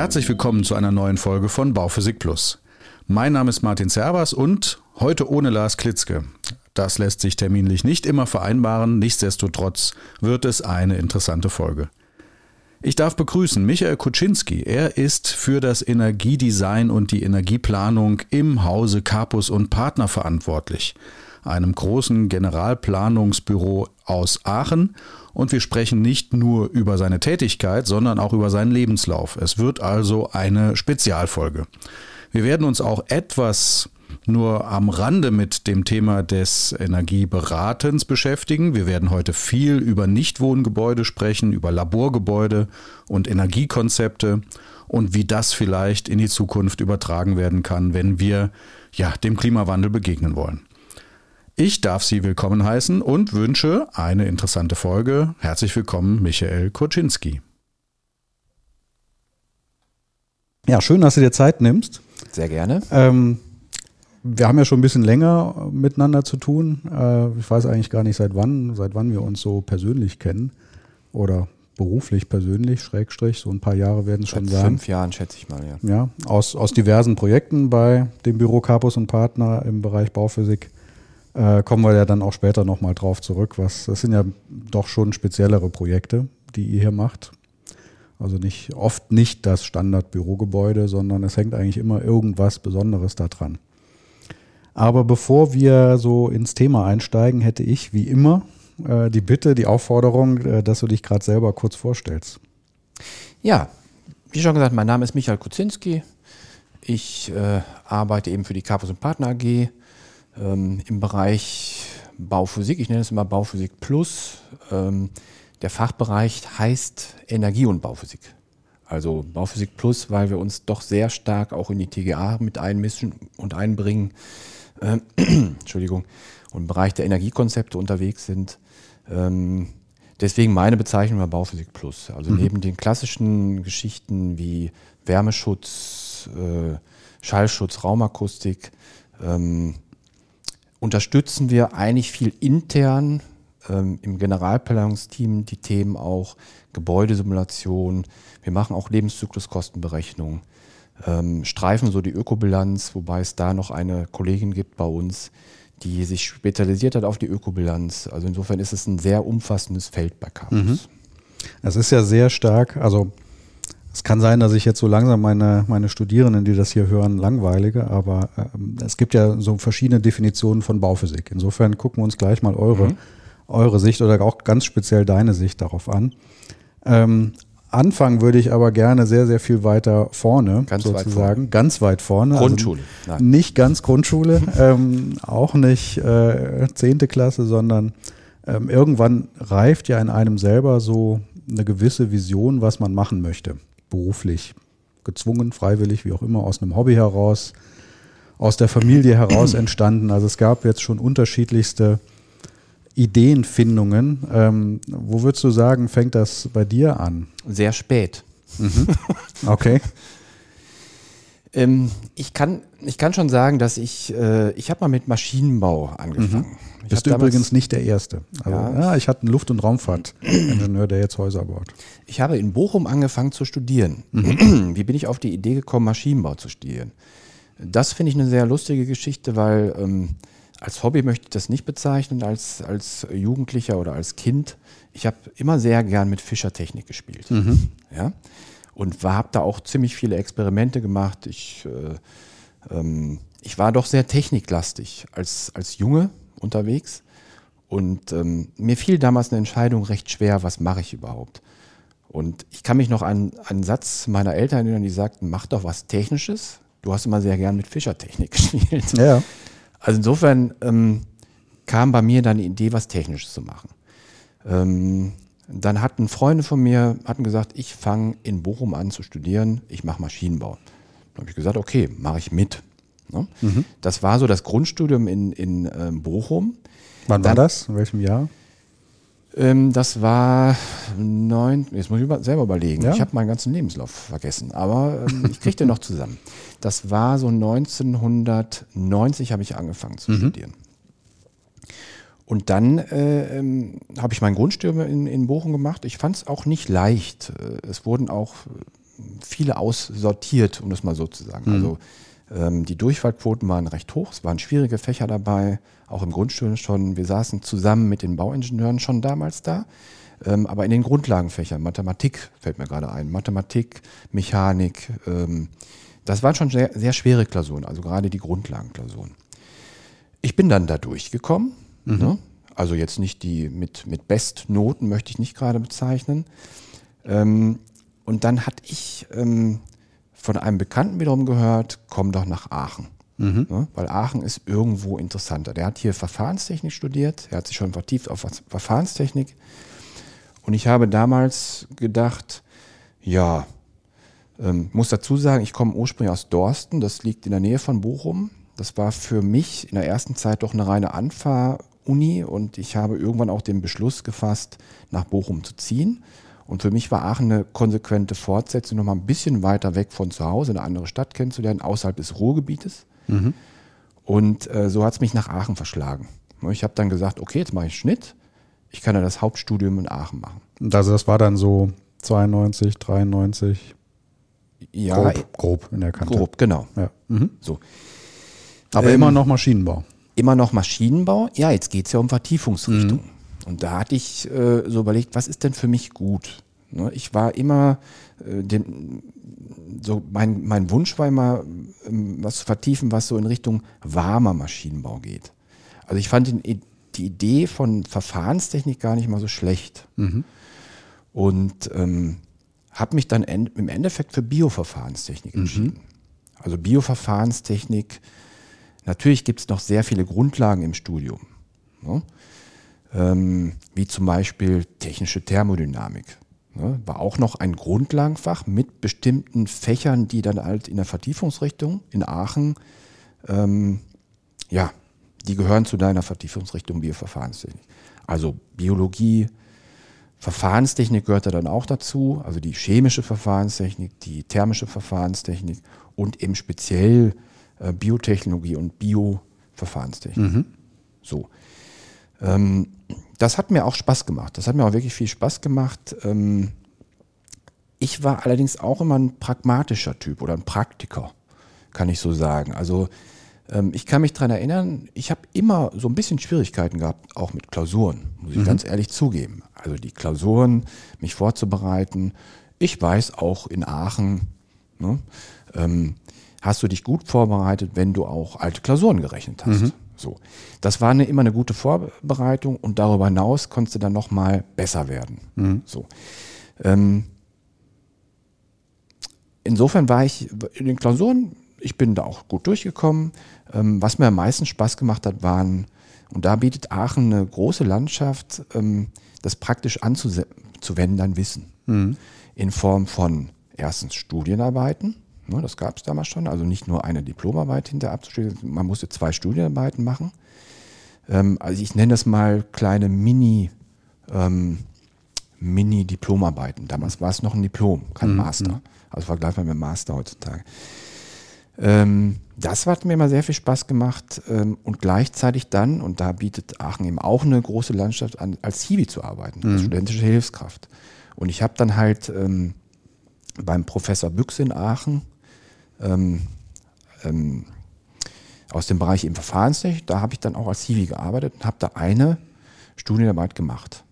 Herzlich willkommen zu einer neuen Folge von Bauphysik Plus. Mein Name ist Martin Servas und heute ohne Lars Klitzke. Das lässt sich terminlich nicht immer vereinbaren, nichtsdestotrotz wird es eine interessante Folge. Ich darf begrüßen Michael Kuczynski. Er ist für das Energiedesign und die Energieplanung im Hause Capus und Partner verantwortlich, einem großen Generalplanungsbüro aus Aachen. Und wir sprechen nicht nur über seine Tätigkeit, sondern auch über seinen Lebenslauf. Es wird also eine Spezialfolge. Wir werden uns auch etwas nur am Rande mit dem Thema des Energieberatens beschäftigen. Wir werden heute viel über Nichtwohngebäude sprechen, über Laborgebäude und Energiekonzepte und wie das vielleicht in die Zukunft übertragen werden kann, wenn wir ja, dem Klimawandel begegnen wollen. Ich darf Sie willkommen heißen und wünsche eine interessante Folge. Herzlich willkommen, Michael Kurczynski. Ja, schön, dass du dir Zeit nimmst. Sehr gerne. Ähm, wir haben ja schon ein bisschen länger miteinander zu tun. Äh, ich weiß eigentlich gar nicht, seit wann, seit wann wir uns so persönlich kennen oder beruflich persönlich, Schrägstrich, so ein paar Jahre werden es schon sein. Fünf Jahren, schätze ich mal, ja. Ja, aus, aus diversen Projekten bei dem Büro Capus und Partner im Bereich Bauphysik äh, kommen wir ja dann auch später nochmal drauf zurück. Was, das sind ja doch schon speziellere Projekte, die ihr hier macht. Also nicht, oft nicht das Standardbürogebäude, sondern es hängt eigentlich immer irgendwas Besonderes da dran. Aber bevor wir so ins Thema einsteigen, hätte ich wie immer äh, die Bitte, die Aufforderung, äh, dass du dich gerade selber kurz vorstellst. Ja, wie schon gesagt, mein Name ist Michael Kuczynski. Ich äh, arbeite eben für die Capus und Partner AG ähm, im Bereich Bauphysik. Ich nenne es immer Bauphysik Plus. Ähm, der Fachbereich heißt Energie- und Bauphysik. Also Bauphysik Plus, weil wir uns doch sehr stark auch in die TGA mit einmischen und einbringen äh, Entschuldigung, und im Bereich der Energiekonzepte unterwegs sind. Ähm, deswegen meine Bezeichnung war Bauphysik Plus. Also mhm. neben den klassischen Geschichten wie Wärmeschutz, äh, Schallschutz, Raumakustik, ähm, unterstützen wir eigentlich viel intern ähm, im Generalplanungsteam die Themen auch Gebäudesimulation. Wir machen auch Lebenszykluskostenberechnung ähm, streifen so die Ökobilanz, wobei es da noch eine Kollegin gibt bei uns, die sich spezialisiert hat auf die Ökobilanz. Also insofern ist es ein sehr umfassendes Feld bei Campus. Mhm. Es ist ja sehr stark, also es kann sein, dass ich jetzt so langsam meine, meine Studierenden, die das hier hören, langweilige, aber ähm, es gibt ja so verschiedene Definitionen von Bauphysik. Insofern gucken wir uns gleich mal eure, mhm. eure Sicht oder auch ganz speziell deine Sicht darauf an. Ähm, Anfangen würde ich aber gerne sehr, sehr viel weiter vorne, ganz sozusagen. Weit vorne. Ganz weit vorne. Also Grundschule. Also nicht ganz Grundschule, ähm, auch nicht äh, zehnte äh, Klasse, sondern ähm, irgendwann reift ja in einem selber so eine gewisse Vision, was man machen möchte. Beruflich. Gezwungen, freiwillig, wie auch immer, aus einem Hobby heraus, aus der Familie heraus entstanden. Also es gab jetzt schon unterschiedlichste Ideenfindungen. Ähm, wo würdest du sagen, fängt das bei dir an? Sehr spät. Mhm. Okay. ähm, ich, kann, ich kann schon sagen, dass ich, äh, ich habe mal mit Maschinenbau angefangen. Mhm. Bist du übrigens nicht der Erste. Also, ja, ja, ich hatte einen Luft- und Raumfahrtingenieur, der jetzt Häuser baut. Ich habe in Bochum angefangen zu studieren. Mhm. Wie bin ich auf die Idee gekommen, Maschinenbau zu studieren? Das finde ich eine sehr lustige Geschichte, weil ähm, als Hobby möchte ich das nicht bezeichnen, als, als Jugendlicher oder als Kind. Ich habe immer sehr gern mit Fischertechnik gespielt. Mhm. Ja? Und habe da auch ziemlich viele Experimente gemacht. Ich, äh, ähm, ich war doch sehr techniklastig als, als Junge unterwegs. Und ähm, mir fiel damals eine Entscheidung recht schwer, was mache ich überhaupt. Und ich kann mich noch an, einen Satz meiner Eltern erinnern, die sagten, mach doch was Technisches. Du hast immer sehr gern mit Fischertechnik gespielt. Ja. Also insofern ähm, kam bei mir dann die Idee, was Technisches zu machen. Ähm, dann hatten Freunde von mir hatten gesagt, ich fange in Bochum an zu studieren, ich mache Maschinenbau. Dann habe ich gesagt, okay, mache ich mit. Ne? Mhm. Das war so das Grundstudium in, in ähm, Bochum. Wann dann, war das? In welchem Jahr? Ähm, das war neun, jetzt muss ich selber überlegen. Ja? Ich habe meinen ganzen Lebenslauf vergessen, aber ähm, ich kriege den noch zusammen. Das war so 1990 habe ich angefangen zu mhm. studieren. Und dann äh, ähm, habe ich mein Grundstudium in, in Bochum gemacht. Ich fand es auch nicht leicht. Äh, es wurden auch viele aussortiert, um das mal so zu sagen. Also ähm, die Durchfallquoten waren recht hoch, es waren schwierige Fächer dabei, auch im Grundstudium schon. Wir saßen zusammen mit den Bauingenieuren schon damals da. Ähm, aber in den Grundlagenfächern, Mathematik fällt mir gerade ein, Mathematik, Mechanik, ähm, das waren schon sehr, sehr schwere Klausuren, also gerade die Grundlagenklausuren. Ich bin dann da durchgekommen, ne? also jetzt nicht die mit, mit Bestnoten möchte ich nicht gerade bezeichnen. Ähm, und dann hatte ich ähm, von einem Bekannten wiederum gehört, komm doch nach Aachen. Ne? Weil Aachen ist irgendwo interessanter. Der hat hier Verfahrenstechnik studiert, er hat sich schon vertieft auf Verfahrenstechnik. Und ich habe damals gedacht, ja, ähm, muss dazu sagen, ich komme ursprünglich aus Dorsten, das liegt in der Nähe von Bochum. Das war für mich in der ersten Zeit doch eine reine Anfahr-Uni und ich habe irgendwann auch den Beschluss gefasst, nach Bochum zu ziehen. Und für mich war Aachen eine konsequente Fortsetzung, nochmal ein bisschen weiter weg von zu Hause, eine andere Stadt kennenzulernen, außerhalb des Ruhrgebietes. Und äh, so hat es mich nach Aachen verschlagen. Ich habe dann gesagt, okay, jetzt mache ich Schnitt. Ich kann ja das Hauptstudium in Aachen machen. Also das war dann so 92, 93, Ja, grob, grob in der Kante. grob, genau. Ja. Mhm. So. Aber Ähm, immer noch Maschinenbau. Immer noch Maschinenbau. Ja, jetzt geht es ja um Vertiefungsrichtung. Und da hatte ich äh, so überlegt, was ist denn für mich gut? Ne, ich war immer, äh, den, so mein, mein Wunsch war immer, ähm, was zu vertiefen, was so in Richtung warmer Maschinenbau geht. Also ich fand den, die Idee von Verfahrenstechnik gar nicht mal so schlecht. Und ähm, habe mich dann end, im Endeffekt für Bioverfahrenstechnik entschieden. Also Bioverfahrenstechnik, natürlich gibt es noch sehr viele Grundlagen im Studium. Ne? Ähm, wie zum Beispiel technische Thermodynamik. Ne? War auch noch ein Grundlagenfach mit bestimmten Fächern, die dann halt in der Vertiefungsrichtung in Aachen, ähm, ja, die gehören zu deiner Vertiefungsrichtung Bioverfahrenstechnik. Also Biologie, Verfahrenstechnik gehört da dann auch dazu, also die chemische Verfahrenstechnik, die thermische Verfahrenstechnik und eben speziell Biotechnologie und Bioverfahrenstechnik. So. Ähm, das hat mir auch Spaß gemacht. Das hat mir auch wirklich viel Spaß gemacht. Ähm, ich war allerdings auch immer ein pragmatischer Typ oder ein Praktiker, kann ich so sagen. Also ähm, ich kann mich daran erinnern, ich habe immer so ein bisschen Schwierigkeiten gehabt, auch mit Klausuren, muss ich ganz ehrlich zugeben. Also die Klausuren, mich vorzubereiten. Ich weiß auch in Aachen, ne, ähm, hast du dich gut vorbereitet, wenn du auch alte Klausuren gerechnet hast. So. Das war eine, immer eine gute Vorbereitung und darüber hinaus konntest du dann nochmal besser werden. So. Ähm, insofern war ich in den Klausuren, ich bin da auch gut durchgekommen. Ähm, was mir am meisten Spaß gemacht hat, waren, und da bietet Aachen eine große Landschaft, ähm, das praktisch anzuwenden, dein Wissen. In Form von erstens Studienarbeiten, das gab es damals schon, also nicht nur eine Diplomarbeit hinter abzuschließen, man musste zwei Studienarbeiten machen. Ähm, also ich nenne das mal kleine Mini- ähm, Mini-Diplomarbeiten. Damals war es noch ein Diplom, kein Master. Also vergleichbar mit dem Master heutzutage. Ähm, das hat mir immer sehr viel Spaß gemacht ähm, und gleichzeitig dann, und da bietet Aachen eben auch eine große Landschaft an, als Hiwi zu arbeiten, als studentische Hilfskraft. Und ich habe dann halt ähm, beim Professor Büchse in Aachen ähm, ähm, aus dem Bereich im Verfahrenstechnik, da habe ich dann auch als Hiwi gearbeitet und habe da eine Studienarbeit gemacht.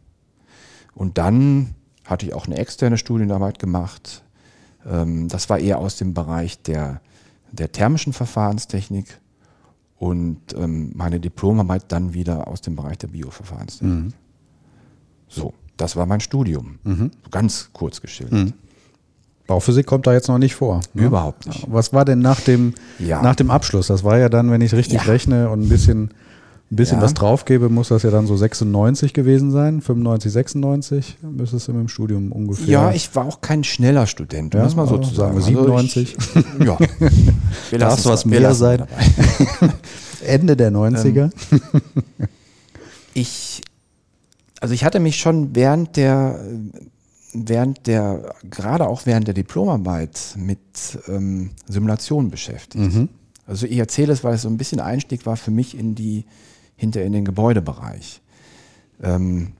Und dann hatte ich auch eine externe Studienarbeit gemacht. Ähm, das war eher aus dem Bereich der, der thermischen Verfahrenstechnik und ähm, meine Diplomarbeit dann wieder aus dem Bereich der Bioverfahrenstechnik. So, das war mein Studium. Ganz kurz geschildert. Bauphysik kommt da jetzt noch nicht vor. ne? Überhaupt nicht. Was war denn nach dem, Ja. nach dem Abschluss? Das war ja dann, wenn ich richtig Ja. rechne und ein bisschen, ein bisschen Ja. was draufgebe, muss das ja dann so 96 gewesen sein. 95, 96 müsste es im Studium ungefähr. Ja, ich war auch kein schneller Student, um Ja, das mal so aber zu sagen sagen. wir Also 97. Ich, ja. Wir Darf lassen's was mal- mehr sein? Ende der 90er. Ich, also ich hatte mich schon während der, während der, gerade auch während der Diplomarbeit mit ähm, Simulationen beschäftigt. Also ich erzähle es, weil es so ein bisschen Einstieg war für mich in die, hinter in den Gebäudebereich. Ähm,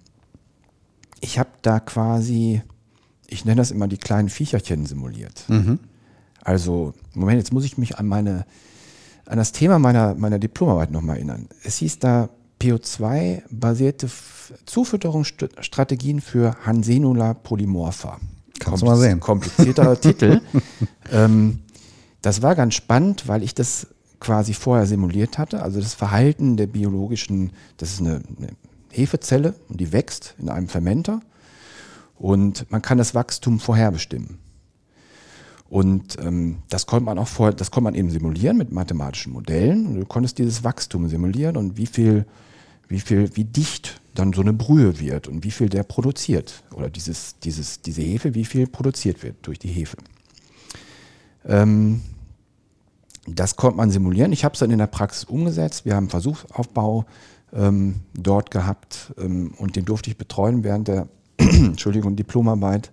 ich habe da quasi ich nenne das immer die kleinen Viecherchen simuliert. Also, Moment, jetzt muss ich mich an meine, an das Thema meiner, meiner Diplomarbeit nochmal erinnern. Es hieß da PO2-basierte Zufütterungsstrategien für Hansenula polymorpha. Kannst du mal sehen. Komplizierter Titel. Ähm, das war ganz spannend, weil ich das quasi vorher simuliert hatte. Also das Verhalten der biologischen, das ist eine, eine Hefezelle und die wächst in einem Fermenter und man kann das Wachstum vorherbestimmen. Und ähm, das konnte man auch vorher, das konnte man eben simulieren mit mathematischen Modellen. Und du konntest dieses Wachstum simulieren und wie viel, wie viel, wie dicht dann so eine Brühe wird und wie viel der produziert. Oder dieses, dieses, diese Hefe, wie viel produziert wird durch die Hefe. Ähm, das konnte man simulieren. Ich habe es dann in der Praxis umgesetzt. Wir haben einen Versuchsaufbau ähm, dort gehabt ähm, und den durfte ich betreuen während der Entschuldigung, Diplomarbeit.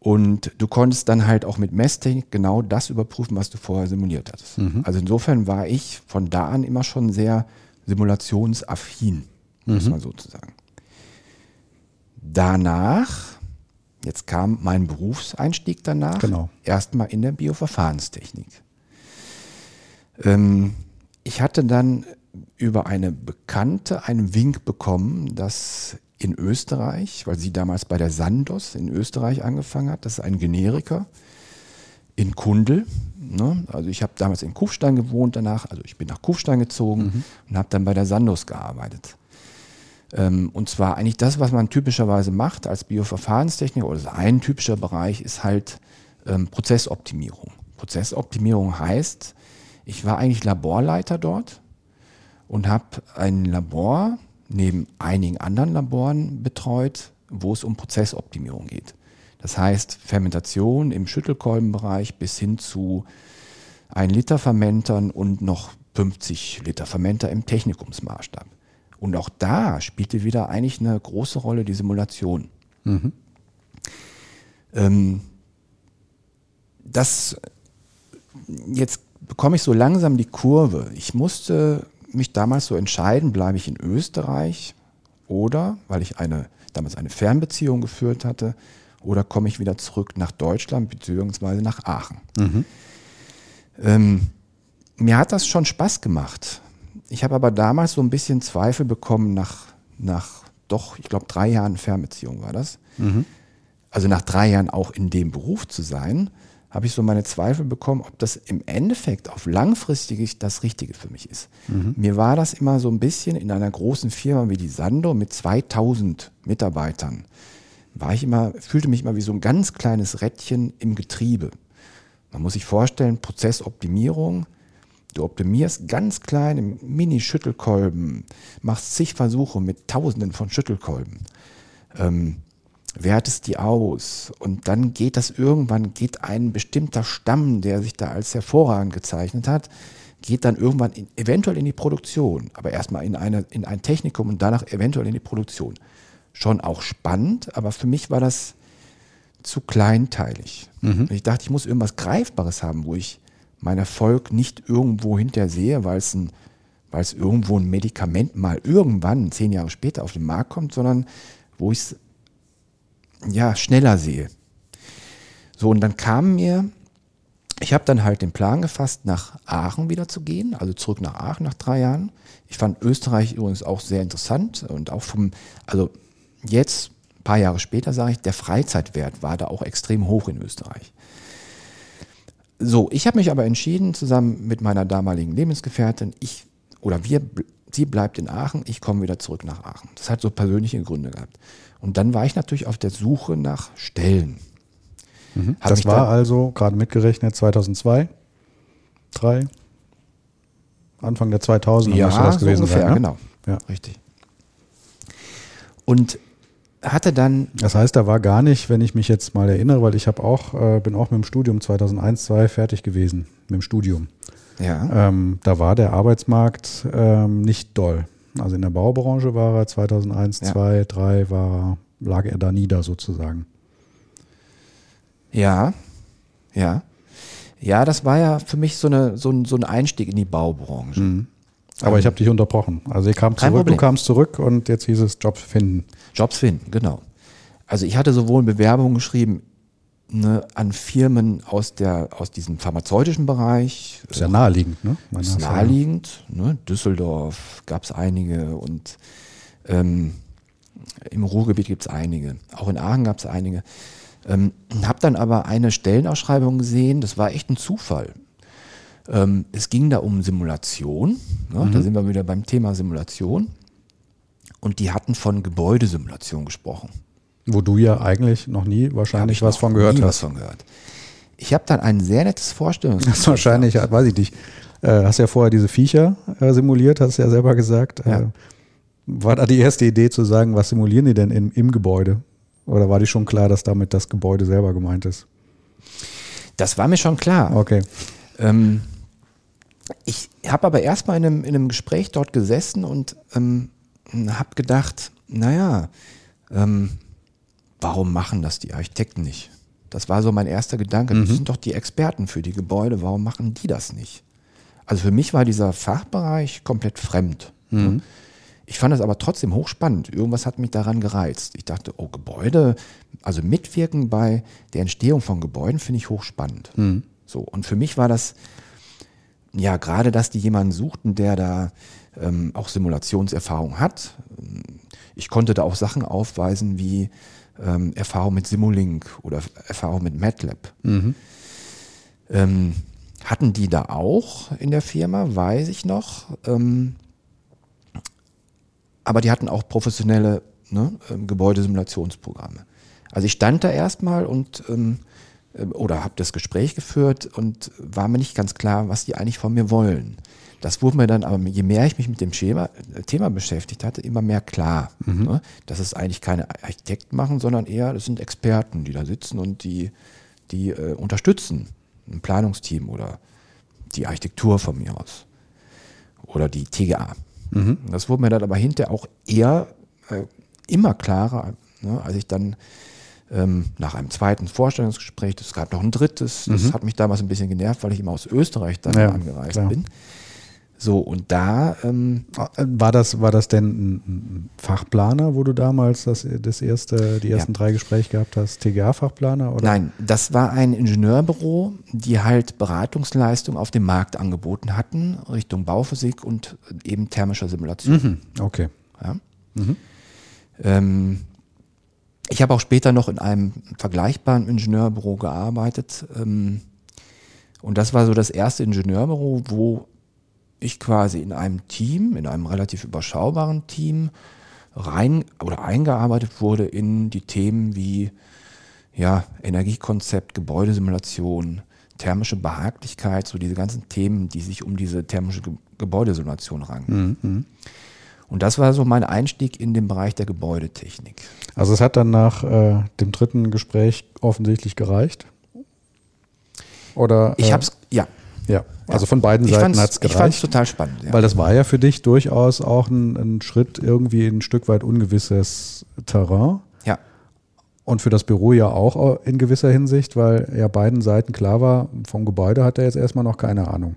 Und du konntest dann halt auch mit Messtechnik genau das überprüfen, was du vorher simuliert hattest. Also insofern war ich von da an immer schon sehr simulationsaffin, muss man sozusagen. Danach, jetzt kam mein Berufseinstieg danach, Genau. erstmal in der Bioverfahrenstechnik. Ähm, ich hatte dann über eine Bekannte einen Wink bekommen, dass in Österreich, weil sie damals bei der Sandos in Österreich angefangen hat, das ist ein Generiker in Kundl. Ne? Also ich habe damals in Kufstein gewohnt danach, also ich bin nach Kufstein gezogen und habe dann bei der Sandos gearbeitet. Ähm, und zwar eigentlich das, was man typischerweise macht als Bioverfahrenstechniker, oder das ein typischer Bereich ist halt ähm, Prozessoptimierung. Prozessoptimierung heißt, ich war eigentlich Laborleiter dort und habe ein Labor neben einigen anderen Laboren betreut, wo es um Prozessoptimierung geht. Das heißt Fermentation im Schüttelkolbenbereich bis hin zu 1 Liter Fermentern und noch 50 Liter Fermenter im Technikumsmaßstab. Und auch da spielte wieder eigentlich eine große Rolle die Simulation. Ähm, das jetzt bekomme ich so langsam die Kurve. Ich musste mich damals so entscheiden, bleibe ich in Österreich oder, weil ich eine, damals eine Fernbeziehung geführt hatte, oder komme ich wieder zurück nach Deutschland beziehungsweise nach Aachen. Ähm, mir hat das schon Spaß gemacht. Ich habe aber damals so ein bisschen Zweifel bekommen nach, nach doch, ich glaube, drei Jahren Fernbeziehung war das. Also nach drei Jahren auch in dem Beruf zu sein, habe ich so meine Zweifel bekommen, ob das im Endeffekt auf langfristig das Richtige für mich ist. Mir war das immer so ein bisschen in einer großen Firma wie die Sando mit 2000 Mitarbeitern, war ich immer, fühlte mich immer wie so ein ganz kleines Rädchen im Getriebe. Man muss sich vorstellen, Prozessoptimierung, du optimierst ganz klein im Mini-Schüttelkolben, machst zig Versuche mit tausenden von Schüttelkolben. Ähm, wertest die aus und dann geht das irgendwann, geht ein bestimmter Stamm, der sich da als hervorragend gezeichnet hat, geht dann irgendwann in, eventuell in die Produktion, aber erstmal in, eine, in ein Technikum und danach eventuell in die Produktion. Schon auch spannend, aber für mich war das zu kleinteilig. Und Ich dachte, ich muss irgendwas Greifbares haben, wo ich meinen Erfolg nicht irgendwo hinter sehe, weil es ein weil es irgendwo ein Medikament mal irgendwann, zehn Jahre später, auf den Markt kommt, sondern wo ich es ja, schneller sehe. So, und dann kam mir, ich habe dann halt den Plan gefasst, nach Aachen wieder zu gehen, also zurück nach Aachen nach drei Jahren. Ich fand Österreich übrigens auch sehr interessant und auch vom, also jetzt, ein paar Jahre später, sage ich, der Freizeitwert war da auch extrem hoch in Österreich. So, ich habe mich aber entschieden, zusammen mit meiner damaligen Lebensgefährtin, ich oder wir, sie bleibt in Aachen, ich komme wieder zurück nach Aachen. Das hat so persönliche Gründe gehabt. Und dann war ich natürlich auf der Suche nach Stellen. Hab Das war also gerade mitgerechnet 2002, 3, Anfang der 2000 ja, müsste das so gewesen ungefähr, sein. Ne? genau. Ja. Richtig. Und hatte dann, Das heißt, da war gar nicht, wenn ich mich jetzt mal erinnere, weil ich habe auch, äh, bin auch mit dem Studium 2001, 2 fertig gewesen, mit dem Studium. ja, Ähm, da war der Arbeitsmarkt ähm, nicht doll. Also in der Baubranche war er 2001, Ja. 2, 3, war, lag er da nieder sozusagen. ja, ja. Ja, das war ja für mich so, eine, so, ein, so ein Einstieg in die Baubranche. Aber ich habe dich unterbrochen. Also ich kam zurück, Problem. du kamst zurück und jetzt hieß es Job finden. Jobs finden, genau. Also ich hatte sowohl Bewerbungen geschrieben ne, an Firmen aus, der, aus diesem pharmazeutischen Bereich. Ist ja naheliegend, ne? Meine ist naheliegend. Ne? Düsseldorf gab es einige und ähm, im Ruhrgebiet gibt es einige. Auch in Aachen gab es einige. Ähm, habe dann aber eine Stellenausschreibung gesehen, das war echt ein Zufall. Ähm, es ging da um Simulation. Ne? Mhm. Da sind wir wieder beim Thema Simulation. Und die hatten von Gebäudesimulation gesprochen. Wo du ja eigentlich noch nie wahrscheinlich was von gehört hast. Was von gehört. Ich habe dann ein sehr nettes Vorstellungsgespräch. Das wahrscheinlich, gehabt. weiß ich nicht. Äh, hast ja vorher diese Viecher äh, simuliert, hast du ja selber gesagt. Ja. Äh, war da die erste Idee zu sagen, was simulieren die denn im, im Gebäude? Oder war dir schon klar, dass damit das Gebäude selber gemeint ist? Das war mir schon klar. Okay. Ähm, ich habe aber erstmal in einem, in einem Gespräch dort gesessen und ähm, habe gedacht, naja, ähm, warum machen das die Architekten nicht? Das war so mein erster Gedanke. Mhm. Das sind doch die Experten für die Gebäude, warum machen die das nicht? Also für mich war dieser Fachbereich komplett fremd. Mhm. Ich fand das aber trotzdem hochspannend. Irgendwas hat mich daran gereizt. Ich dachte, oh, Gebäude, also mitwirken bei der Entstehung von Gebäuden finde ich hochspannend. Mhm. So, und für mich war das, ja, gerade, dass die jemanden suchten, der da ähm, auch Simulationserfahrung hat. Ich konnte da auch Sachen aufweisen wie ähm, Erfahrung mit Simulink oder Erfahrung mit MATLAB. Mhm. Ähm, hatten die da auch in der Firma, weiß ich noch. Ähm, aber die hatten auch professionelle ne, ähm, Gebäudesimulationsprogramme. Also ich stand da erstmal und ähm, äh, oder habe das Gespräch geführt und war mir nicht ganz klar, was die eigentlich von mir wollen. Das wurde mir dann aber, je mehr ich mich mit dem Schema, Thema beschäftigt hatte, immer mehr klar, mhm. ne, dass es eigentlich keine Architekten machen, sondern eher, das sind Experten, die da sitzen und die, die äh, unterstützen, ein Planungsteam oder die Architektur von mir aus oder die TGA. Mhm. Das wurde mir dann aber hinterher auch eher äh, immer klarer, ne, als ich dann ähm, nach einem zweiten Vorstellungsgespräch, es gab noch ein drittes, das mhm. hat mich damals ein bisschen genervt, weil ich immer aus Österreich dann ja, angereist klar. bin. So, und da. Ähm, war, das, war das denn ein Fachplaner, wo du damals das, das erste, die ersten ja. drei Gespräche gehabt hast? TGA-Fachplaner? Nein, das war ein Ingenieurbüro, die halt Beratungsleistung auf dem Markt angeboten hatten, Richtung Bauphysik und eben thermischer Simulation. Mhm. Okay. Ja. Mhm. Ähm, ich habe auch später noch in einem vergleichbaren Ingenieurbüro gearbeitet. Ähm, und das war so das erste Ingenieurbüro, wo ich quasi in einem Team, in einem relativ überschaubaren Team, rein oder eingearbeitet wurde in die Themen wie ja, Energiekonzept, Gebäudesimulation, thermische Behaglichkeit, so diese ganzen Themen, die sich um diese thermische Ge Gebäudesimulation ranken. Mhm. Und das war so mein Einstieg in den Bereich der Gebäudetechnik. Also es hat dann nach äh, dem dritten Gespräch offensichtlich gereicht? Oder? Ich äh, habe es, ja, ja, also von beiden Seiten hat es gereicht. Ich fand es total spannend. Ja. Weil das war ja für dich durchaus auch ein, ein, Schritt irgendwie ein Stück weit ungewisses Terrain. Ja. Und für das Büro ja auch in gewisser Hinsicht, weil ja beiden Seiten klar war, vom Gebäude hat er jetzt erstmal noch keine Ahnung.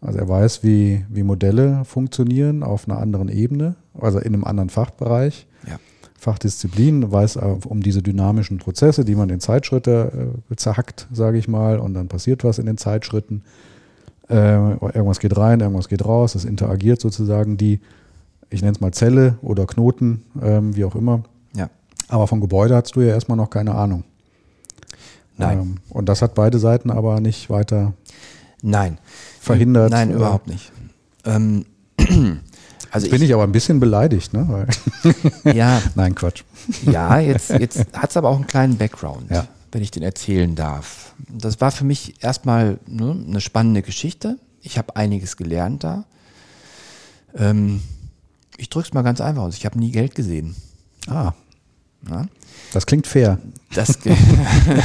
Also er weiß, wie, wie Modelle funktionieren auf einer anderen Ebene, also in einem anderen Fachbereich. Ja. Fachdisziplin, weiß um diese dynamischen Prozesse, die man in Zeitschritte äh, zerhackt, sage ich mal, und dann passiert was in den Zeitschritten. Äh, irgendwas geht rein, irgendwas geht raus, es interagiert sozusagen die, ich nenne es mal Zelle oder Knoten, ähm, wie auch immer. Ja. Aber vom Gebäude hast du ja erstmal noch keine Ahnung. Nein. Ähm, und das hat beide Seiten aber nicht weiter Nein. verhindert. Nein, überhaupt nicht. Ähm, also bin ich, ich, aber ein bisschen beleidigt, ne? Ja. Nein, Quatsch. Ja, jetzt, jetzt hat es aber auch einen kleinen Background, ja. wenn ich den erzählen darf. Das war für mich erstmal ne, eine spannende Geschichte. Ich habe einiges gelernt da. Ähm, ich drücke es mal ganz einfach aus. Ich habe nie Geld gesehen. Ah. Na? Das klingt fair. Das,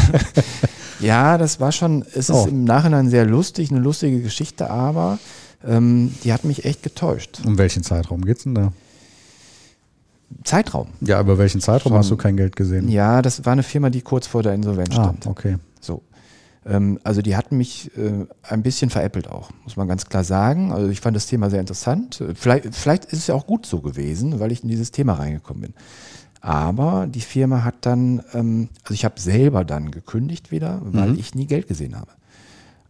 ja, das war schon, es ist oh. im Nachhinein sehr lustig, eine lustige Geschichte, aber ähm, die hat mich echt getäuscht. Um welchen Zeitraum geht es denn da? Zeitraum. Ja, über welchen Zeitraum Von, hast du kein Geld gesehen? Ja, das war eine Firma, die kurz vor der Insolvenz ah, stand. okay. So. Ähm, also die hatten mich äh, ein bisschen veräppelt auch, muss man ganz klar sagen. Also ich fand das Thema sehr interessant. Vielleicht, vielleicht ist es ja auch gut so gewesen, weil ich in dieses Thema reingekommen bin. Aber die Firma hat dann, ähm, also ich habe selber dann gekündigt wieder, weil Mhm. ich nie Geld gesehen habe.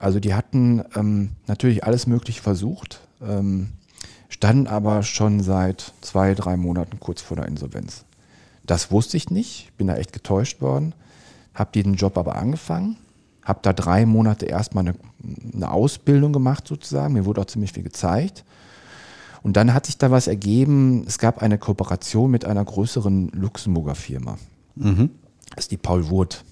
Also die hatten ähm, natürlich alles Mögliche versucht, ähm, standen aber schon seit zwei, drei Monaten kurz vor der Insolvenz. Das wusste ich nicht, bin da echt getäuscht worden, habe den Job aber angefangen, habe da drei Monate erstmal eine, eine Ausbildung gemacht sozusagen, mir wurde auch ziemlich viel gezeigt. Und dann hat sich da was ergeben, es gab eine Kooperation mit einer größeren Luxemburger Firma. Das ist die Paul Wurth.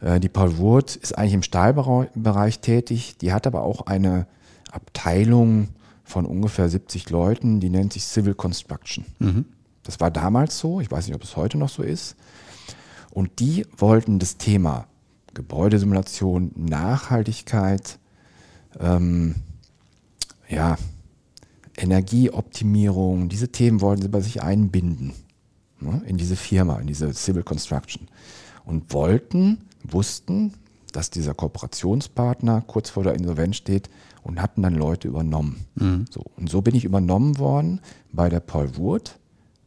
Äh, Die Paul Wurth ist eigentlich im Stahlbereich tätig, die hat aber auch eine Abteilung von ungefähr 70 Leuten, die nennt sich Civil Construction. Das war damals so, ich weiß nicht, ob es heute noch so ist. Und die wollten das Thema Gebäudesimulation, Nachhaltigkeit, ähm, ja, Energieoptimierung, diese Themen wollten sie bei sich einbinden ne, in diese Firma, in diese Civil Construction. Und wollten, wussten, dass dieser Kooperationspartner kurz vor der Insolvenz steht und hatten dann Leute übernommen. So, und so bin ich übernommen worden bei der Paul Wurth.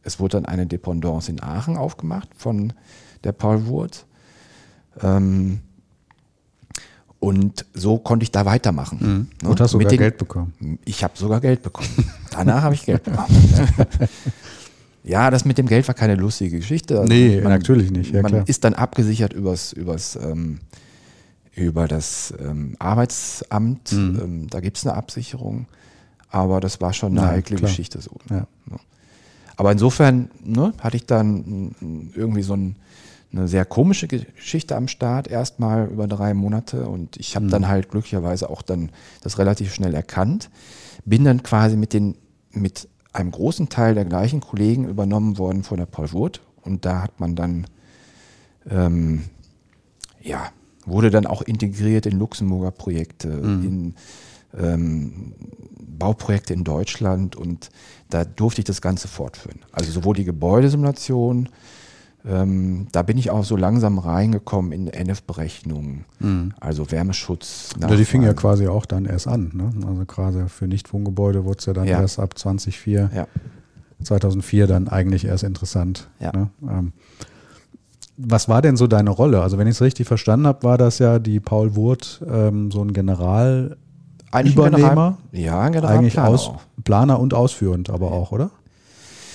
Es wurde dann eine Dependance in Aachen aufgemacht von der Paul Wurth. Ähm, und so konnte ich da weitermachen. Ne, Und hast sogar den- Geld bekommen. ich habe sogar Geld bekommen. Danach habe ich Geld bekommen. ja, das mit dem Geld war keine lustige Geschichte. Also Nee, natürlich nicht, ja, man klar. ist dann abgesichert übers, übers, ähm, über das ähm, Arbeitsamt. Mhm. Ähm, da gibt es eine Absicherung. Aber das war schon eine Ja, heikle klar. Geschichte. So. Ja. Aber insofern ne, hatte ich dann mm, irgendwie so ein, eine sehr komische Geschichte am Start, erstmal über drei Monate. Und ich habe dann halt glücklicherweise auch dann das relativ schnell erkannt. Bin dann quasi mit, den, mit einem großen Teil der gleichen Kollegen übernommen worden von der Paul Wurth. Und da hat man dann, ähm, ja, wurde dann auch integriert in Luxemburger Projekte, in ähm, Bauprojekte in Deutschland und da durfte ich das Ganze fortführen. Also sowohl die Gebäudesimulation, ähm, da bin ich auch so langsam reingekommen in NF-Berechnungen, also Wärmeschutz. Oder die fing ja quasi auch dann erst an. Ne? Also gerade für Nichtwohngebäude wurde es ja dann Ja. erst ab 2004, Ja. 2004 dann eigentlich erst interessant. Ja. Ne? Ähm, was war denn so deine Rolle? Also wenn ich es richtig verstanden habe, war das ja die Paul Wurth ähm, so ein General Eigentlich ein Übernehmer? General, ja, ein eigentlich Generalplaner aus. Planer und ausführend aber auch, oder?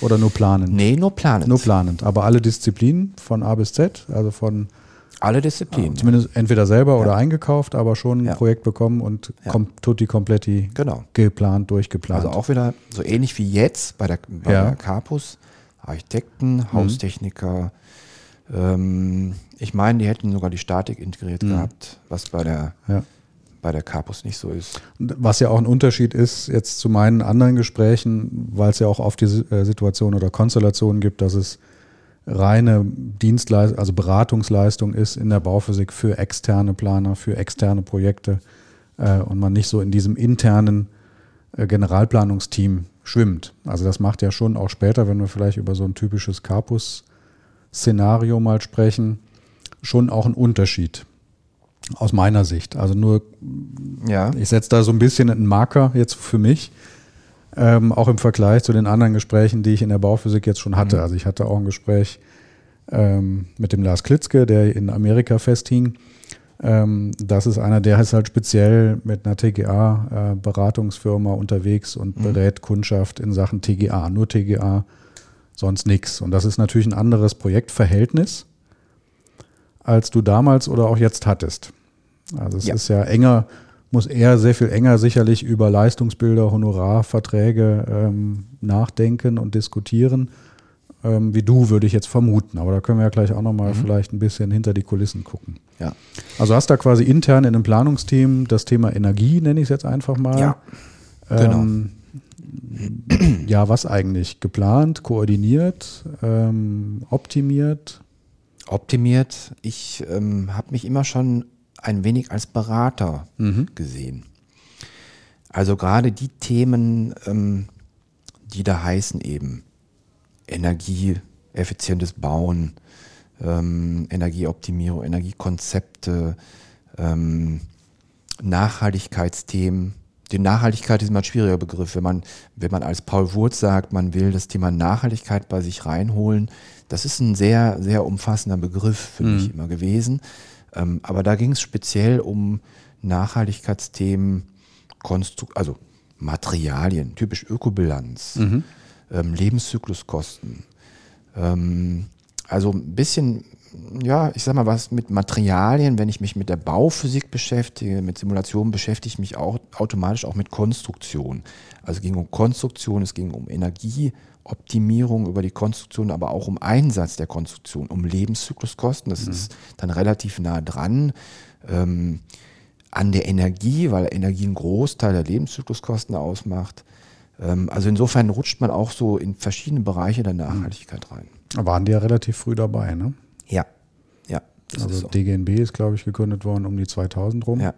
Oder nur planend? Nee, nur planend. Nur planend. Aber alle Disziplinen von A bis Z, also von Alle Disziplinen. zumindest entweder selber oder eingekauft, aber schon ein Ja. Projekt bekommen und Ja. kom tutti completi Genau. geplant, durchgeplant. Also auch wieder so ähnlich wie jetzt bei der, bei Ja. der Carpus. Architekten, Haustechniker. Ähm, ich meine, die hätten sogar die Statik integriert gehabt, was bei der, ja. Bei der Carpus nicht so ist. Was ja auch ein Unterschied ist jetzt zu meinen anderen Gesprächen, weil es ja auch oft die äh, Situation oder Konstellation gibt, dass es reine Dienstleistung, also Beratungsleistung ist in der Bauphysik für externe Planer, für externe Projekte äh, und man nicht so in diesem internen äh, Generalplanungsteam schwimmt. Also das macht ja schon auch später, wenn wir vielleicht über so ein typisches Carpus-Szenario mal sprechen, schon auch einen Unterschied aus meiner Sicht. Also nur Ja. ich setze da so ein bisschen einen Marker jetzt für mich, ähm, auch im Vergleich zu den anderen Gesprächen, die ich in der Bauphysik jetzt schon hatte. Also ich hatte auch ein Gespräch ähm, mit dem Lars Klitzke, der in Amerika festhing. Ähm, das ist einer, der ist halt speziell mit einer TGA-Beratungsfirma unterwegs und berät Kundschaft in Sachen TGA, nur TGA, sonst nichts. Und das ist natürlich ein anderes Projektverhältnis, als du damals oder auch jetzt hattest. Also es Ja. ist ja enger, muss eher sehr viel enger sicherlich über Leistungsbilder, Honorarverträge ähm, nachdenken und diskutieren, ähm, wie du, würde ich jetzt vermuten. Aber da können wir ja gleich auch nochmal vielleicht ein bisschen hinter die Kulissen gucken. Ja. Also hast da quasi intern in einem Planungsteam das Thema Energie, nenne ich es jetzt einfach mal. Ja, genau. Ähm, ja, was eigentlich? Geplant, koordiniert, ähm, optimiert? Optimiert. Ich ähm, habe mich immer schon ein wenig als Berater gesehen. Also gerade die Themen, ähm, die da heißen eben energieeffizientes Bauen, ähm, Energieoptimierung, Energiekonzepte, ähm, Nachhaltigkeitsthemen, die Nachhaltigkeit ist immer ein schwieriger Begriff. Wenn man, wenn man als Paul Wurz sagt, man will das Thema Nachhaltigkeit bei sich reinholen, das ist ein sehr, sehr umfassender Begriff für mhm. mich immer gewesen. Ähm, aber da ging es speziell um Nachhaltigkeitsthemen, Konstru also Materialien, typisch Ökobilanz, mhm. ähm, Lebenszykluskosten. Ähm, also ein bisschen ja, ich sag mal, was mit Materialien, wenn ich mich mit der Bauphysik beschäftige, mit Simulationen beschäftige ich mich auch automatisch auch mit Konstruktion. Also es ging um Konstruktion, es ging um Energieoptimierung über die Konstruktion, aber auch um Einsatz der Konstruktion, um Lebenszykluskosten. Das mhm. ist dann relativ nah dran. Ähm, an der Energie, weil Energie einen Großteil der Lebenszykluskosten ausmacht. Ähm, also insofern rutscht man auch so in verschiedene Bereiche der Nachhaltigkeit rein. Waren die ja relativ früh dabei, ne? Ja, ja. also ist so. DGNB ist, glaube ich, gegründet worden um die 2000 rum. Ja,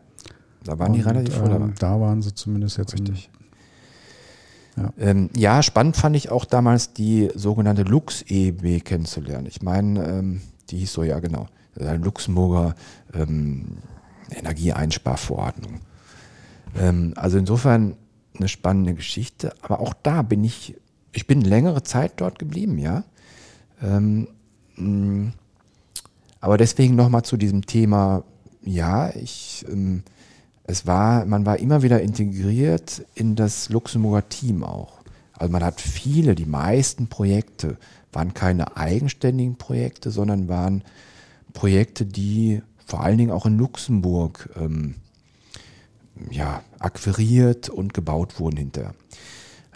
da waren Und, die relativ früh ähm, Da waren sie zumindest jetzt Richtig. Ja. Ähm, ja. spannend fand ich auch damals die sogenannte Lux-EB kennenzulernen. Ich meine, ähm, die hieß so, ja genau, eine Luxemburger ähm, Energieeinsparverordnung. Ähm, also insofern eine spannende Geschichte, aber auch da bin ich, ich bin längere Zeit dort geblieben, ja. Aber deswegen nochmal zu diesem Thema, ja, ich, ähm, es war, man war immer wieder integriert in das Luxemburger Team auch. Also man hat viele, die meisten Projekte waren keine eigenständigen Projekte, sondern waren Projekte, die vor allen Dingen auch in Luxemburg ähm, ja, akquiriert und gebaut wurden hinterher.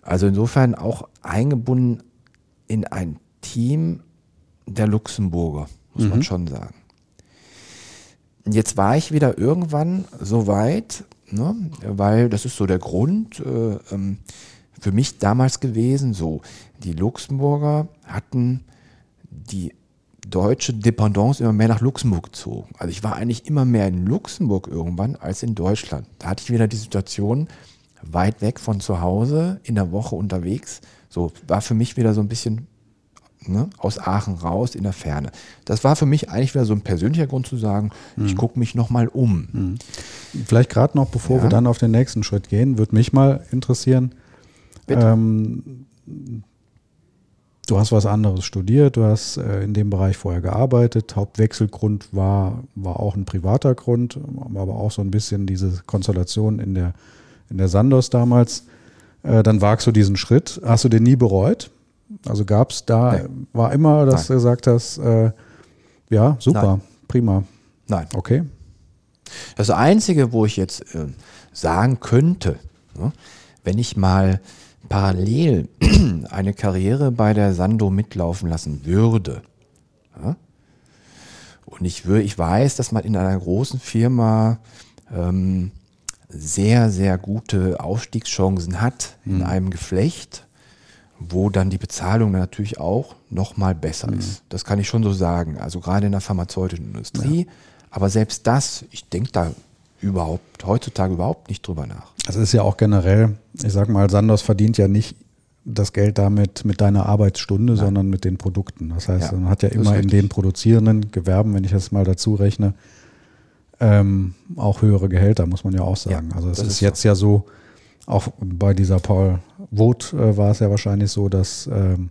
Also insofern auch eingebunden in ein Team der Luxemburger muss mhm. man schon sagen. Jetzt war ich wieder irgendwann so weit, ne, weil das ist so der Grund äh, ähm, für mich damals gewesen, so die Luxemburger hatten die deutsche Dependance immer mehr nach Luxemburg gezogen. Also ich war eigentlich immer mehr in Luxemburg irgendwann als in Deutschland. Da hatte ich wieder die Situation, weit weg von zu Hause, in der Woche unterwegs. So war für mich wieder so ein bisschen ne, aus Aachen raus in der Ferne. Das war für mich eigentlich wieder so ein persönlicher Grund zu sagen, mhm. ich gucke mich nochmal um. Mhm. Vielleicht gerade noch, bevor ja. wir dann auf den nächsten Schritt gehen, würde mich mal interessieren. Ähm, du hast was anderes studiert, du hast äh, in dem Bereich vorher gearbeitet. Hauptwechselgrund war, war auch ein privater Grund, aber auch so ein bisschen diese Konstellation in der, in der Sandos damals. Äh, dann wagst du diesen Schritt. Hast du den nie bereut? Also gab es da, Nein. war immer, dass Nein. du gesagt hast, äh, ja, super, Nein. prima. Nein. Okay. Das Einzige, wo ich jetzt äh, sagen könnte, ne, wenn ich mal parallel eine Karriere bei der Sando mitlaufen lassen würde, ja, und ich, würde, ich weiß, dass man in einer großen Firma ähm, sehr, sehr gute Aufstiegschancen hat in mhm. einem Geflecht, wo dann die Bezahlung natürlich auch noch mal besser mhm. ist. Das kann ich schon so sagen. Also gerade in der pharmazeutischen Industrie. Ja. Aber selbst das, ich denke da überhaupt heutzutage überhaupt nicht drüber nach. Es ist ja auch generell, ich sag mal, Sandos verdient ja nicht das Geld damit mit deiner Arbeitsstunde, Nein. sondern mit den Produkten. Das heißt, ja, man hat ja immer in den produzierenden Gewerben, wenn ich das mal dazu rechne, ähm, auch höhere Gehälter, muss man ja auch sagen. Ja, also es ist, ist jetzt so. ja so, auch bei dieser Paul Vogt äh, war es ja wahrscheinlich so, dass ähm,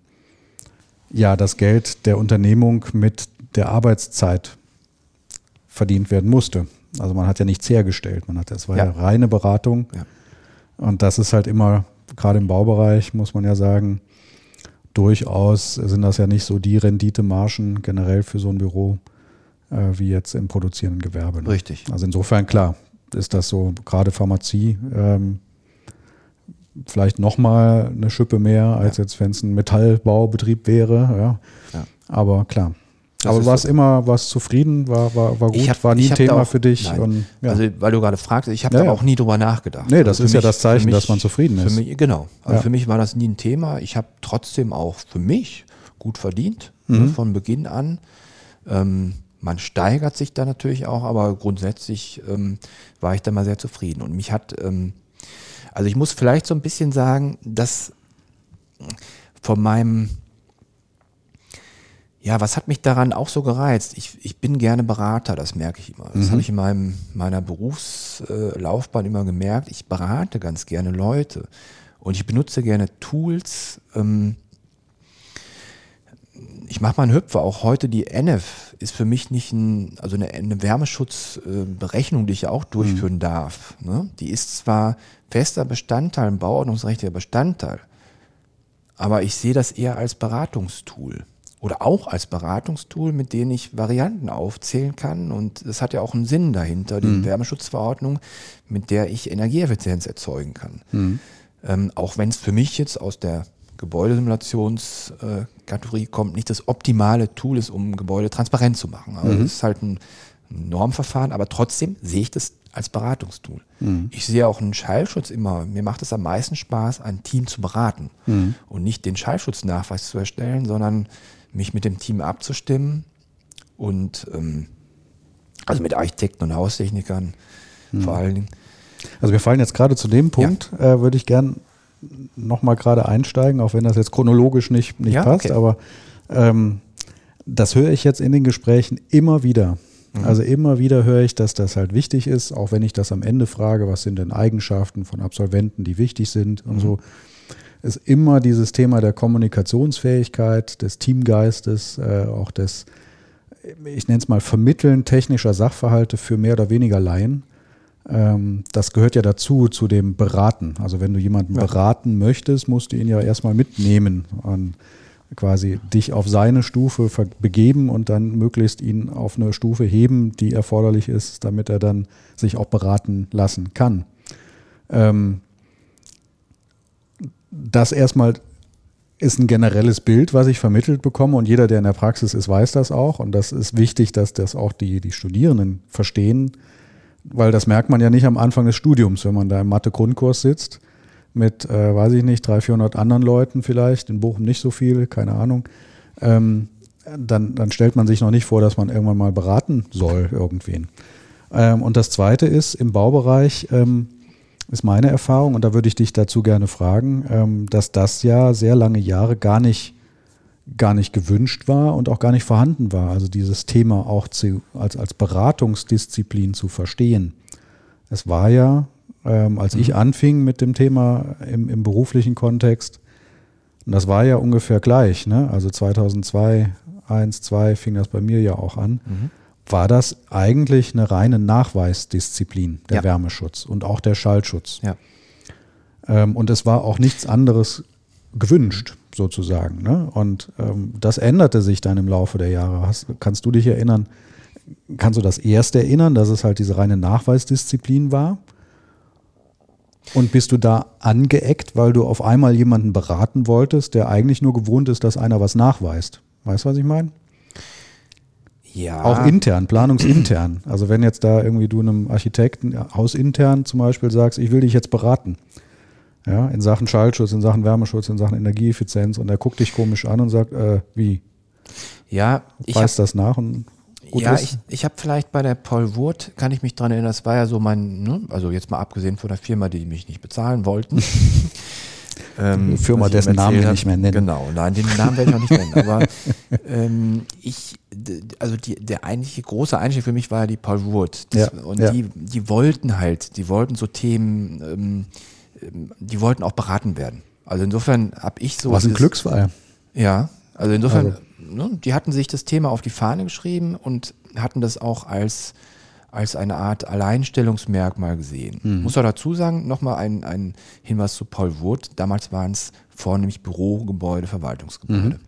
ja das Geld der Unternehmung mit der Arbeitszeit verdient werden musste. Also man hat ja nichts hergestellt, man hat das war ja, ja reine Beratung. Ja. Und das ist halt immer, gerade im Baubereich, muss man ja sagen, durchaus sind das ja nicht so die Renditemargen generell für so ein Büro äh, wie jetzt im produzierenden Gewerbe. Ne? Richtig. Also insofern klar ist das so, gerade Pharmazie ähm, vielleicht nochmal eine Schippe mehr, als ja. jetzt, wenn es ein Metallbaubetrieb wäre. Ja. ja. Aber klar. Das Aber du warst so. immer was zufrieden, war, war, war gut, hab, war nie ein Thema auch, für dich. Und, ja. Also, weil du gerade fragst, ich habe ja, da auch nie drüber nachgedacht. Nee, das also ist mich, ja das Zeichen, mich, dass man zufrieden ist. Mich, genau. Also für mich war das nie ein Thema. Ich habe trotzdem auch für mich gut verdient, ne, mhm. ne, von Beginn an. Ähm, man steigert sich da natürlich auch, aber grundsätzlich ähm, war ich da mal sehr zufrieden. Und mich hat ähm, also ich muss vielleicht so ein bisschen sagen, dass von meinem, Ja, was hat mich daran auch so gereizt? Ich, ich bin gerne Berater, das merke ich immer. Das Mhm. habe ich in meinem, meiner Berufslaufbahn immer gemerkt. Ich berate ganz gerne Leute und ich benutze gerne Tools. Ähm, ich mache mal einen Hüpfer. Auch heute die NF ist für mich nicht ein, also eine, eine Wärmeschutzberechnung, die ich ja auch durchführen darf. Ne? Die ist zwar fester Bestandteil, ein bauordnungsrechtlicher Bestandteil, aber ich sehe das eher als Beratungstool oder auch als Beratungstool, mit dem ich Varianten aufzählen kann. Und es hat ja auch einen Sinn dahinter, die Wärmeschutzverordnung, mit der ich Energieeffizienz erzeugen kann. Ähm, auch wenn es für mich jetzt aus der Gebäudesimulationskategorie kommt, nicht das optimale Tool ist, um Gebäude transparent zu machen. Also es ist halt ein Normverfahren, aber trotzdem sehe ich das als Beratungstool. Ich sehe auch einen Schallschutz immer. Mir macht es am meisten Spaß, ein Team zu beraten und nicht den Schallschutznachweis zu erstellen, sondern mich mit dem Team abzustimmen und ähm, also mit Architekten und Haustechnikern vor allen Dingen. Also wir fallen jetzt gerade zu dem Punkt, äh, würde ich gern nochmal gerade einsteigen, auch wenn das jetzt chronologisch nicht, nicht Ja, passt, okay. aber ähm, das höre ich jetzt in den Gesprächen immer wieder. Mhm. Also immer wieder höre ich, dass das halt wichtig ist, auch wenn ich das am Ende frage, was sind denn Eigenschaften von Absolventen, die wichtig sind Mhm. und so, ist immer dieses Thema der Kommunikationsfähigkeit, des Teamgeistes, äh, auch des, ich nenne es mal, Vermitteln technischer Sachverhalte für mehr oder weniger Laien. Ähm, das gehört ja dazu, zu dem Beraten. Also wenn du jemanden Ja. beraten möchtest, musst du ihn ja erstmal mitnehmen und quasi dich auf seine Stufe begeben und dann möglichst ihn auf eine Stufe heben, die erforderlich ist, damit er dann sich auch beraten lassen kann. Ähm, das erstmal ist ein generelles Bild, was ich vermittelt bekomme und jeder, der in der Praxis ist, weiß das auch und das ist wichtig, dass das auch die, die Studierenden verstehen, weil das merkt man ja nicht am Anfang des Studiums, wenn man da im Mathe-Grundkurs sitzt mit, äh, weiß ich nicht, 300, 400 anderen Leuten vielleicht, in Bochum nicht so viel, keine Ahnung, ähm, dann, dann stellt man sich noch nicht vor, dass man irgendwann mal beraten soll irgendwen. Ähm, und das Zweite ist, im Baubereich ähm, ist meine Erfahrung, und da würde ich dich dazu gerne fragen, ähm, dass das ja sehr lange Jahre gar nicht, gar nicht gewünscht war und auch gar nicht vorhanden war. Also dieses Thema auch zu, als, als Beratungsdisziplin zu verstehen. Es war ja, ähm, als ich anfing mit dem Thema im, im beruflichen Kontext, und das war ja ungefähr gleich, ne? also 2002, 1, 2 fing das bei mir ja auch an, war das eigentlich eine reine Nachweisdisziplin, der Ja. Wärmeschutz und auch der Schallschutz. Ja. Ähm, und es war auch nichts anderes gewünscht, sozusagen. Ne? Und ähm, das änderte sich dann im Laufe der Jahre. Hast, kannst du dich erinnern, kannst du das erst erinnern, dass es halt diese reine Nachweisdisziplin war? Und bist du da angeeckt, weil du auf einmal jemanden beraten wolltest, der eigentlich nur gewohnt ist, dass einer was nachweist? Weißt du, was ich meine? Ja. Auch intern, planungsintern. Also wenn jetzt da irgendwie du einem Architekten hausintern zum Beispiel sagst, ich will dich jetzt beraten. Ja, in Sachen Schallschutz, in Sachen Wärmeschutz, in Sachen Energieeffizienz und er guckt dich komisch an und sagt, äh, wie, ja, ich hab, weißt das nach und gut ja, ist? ich, ich habe vielleicht bei der Paul Wurt, kann ich mich dran erinnern, das war ja so mein, ne, also jetzt mal abgesehen von der Firma, die mich nicht bezahlen wollten. ähm, Firma, ich dessen Namen hab. nicht mehr nennen. Genau, nein, den Namen werde ich auch nicht nennen. Aber ähm, ich, also die, der eigentliche große Einstieg für mich war ja die Paul Wurt. Das, Ja, und ja. die, die wollten halt, die wollten so Themen, ähm, ähm, die wollten auch beraten werden. Also insofern habe ich so. Was ein Glücksfall. ja, also insofern, Also- ne, die hatten sich das Thema auf die Fahne geschrieben und hatten das auch als, als eine Art Alleinstellungsmerkmal gesehen. Muss auch dazu sagen, nochmal ein, ein Hinweis zu Paul Wurth. Damals waren es vornehmlich Bürogebäude, Verwaltungsgebäude.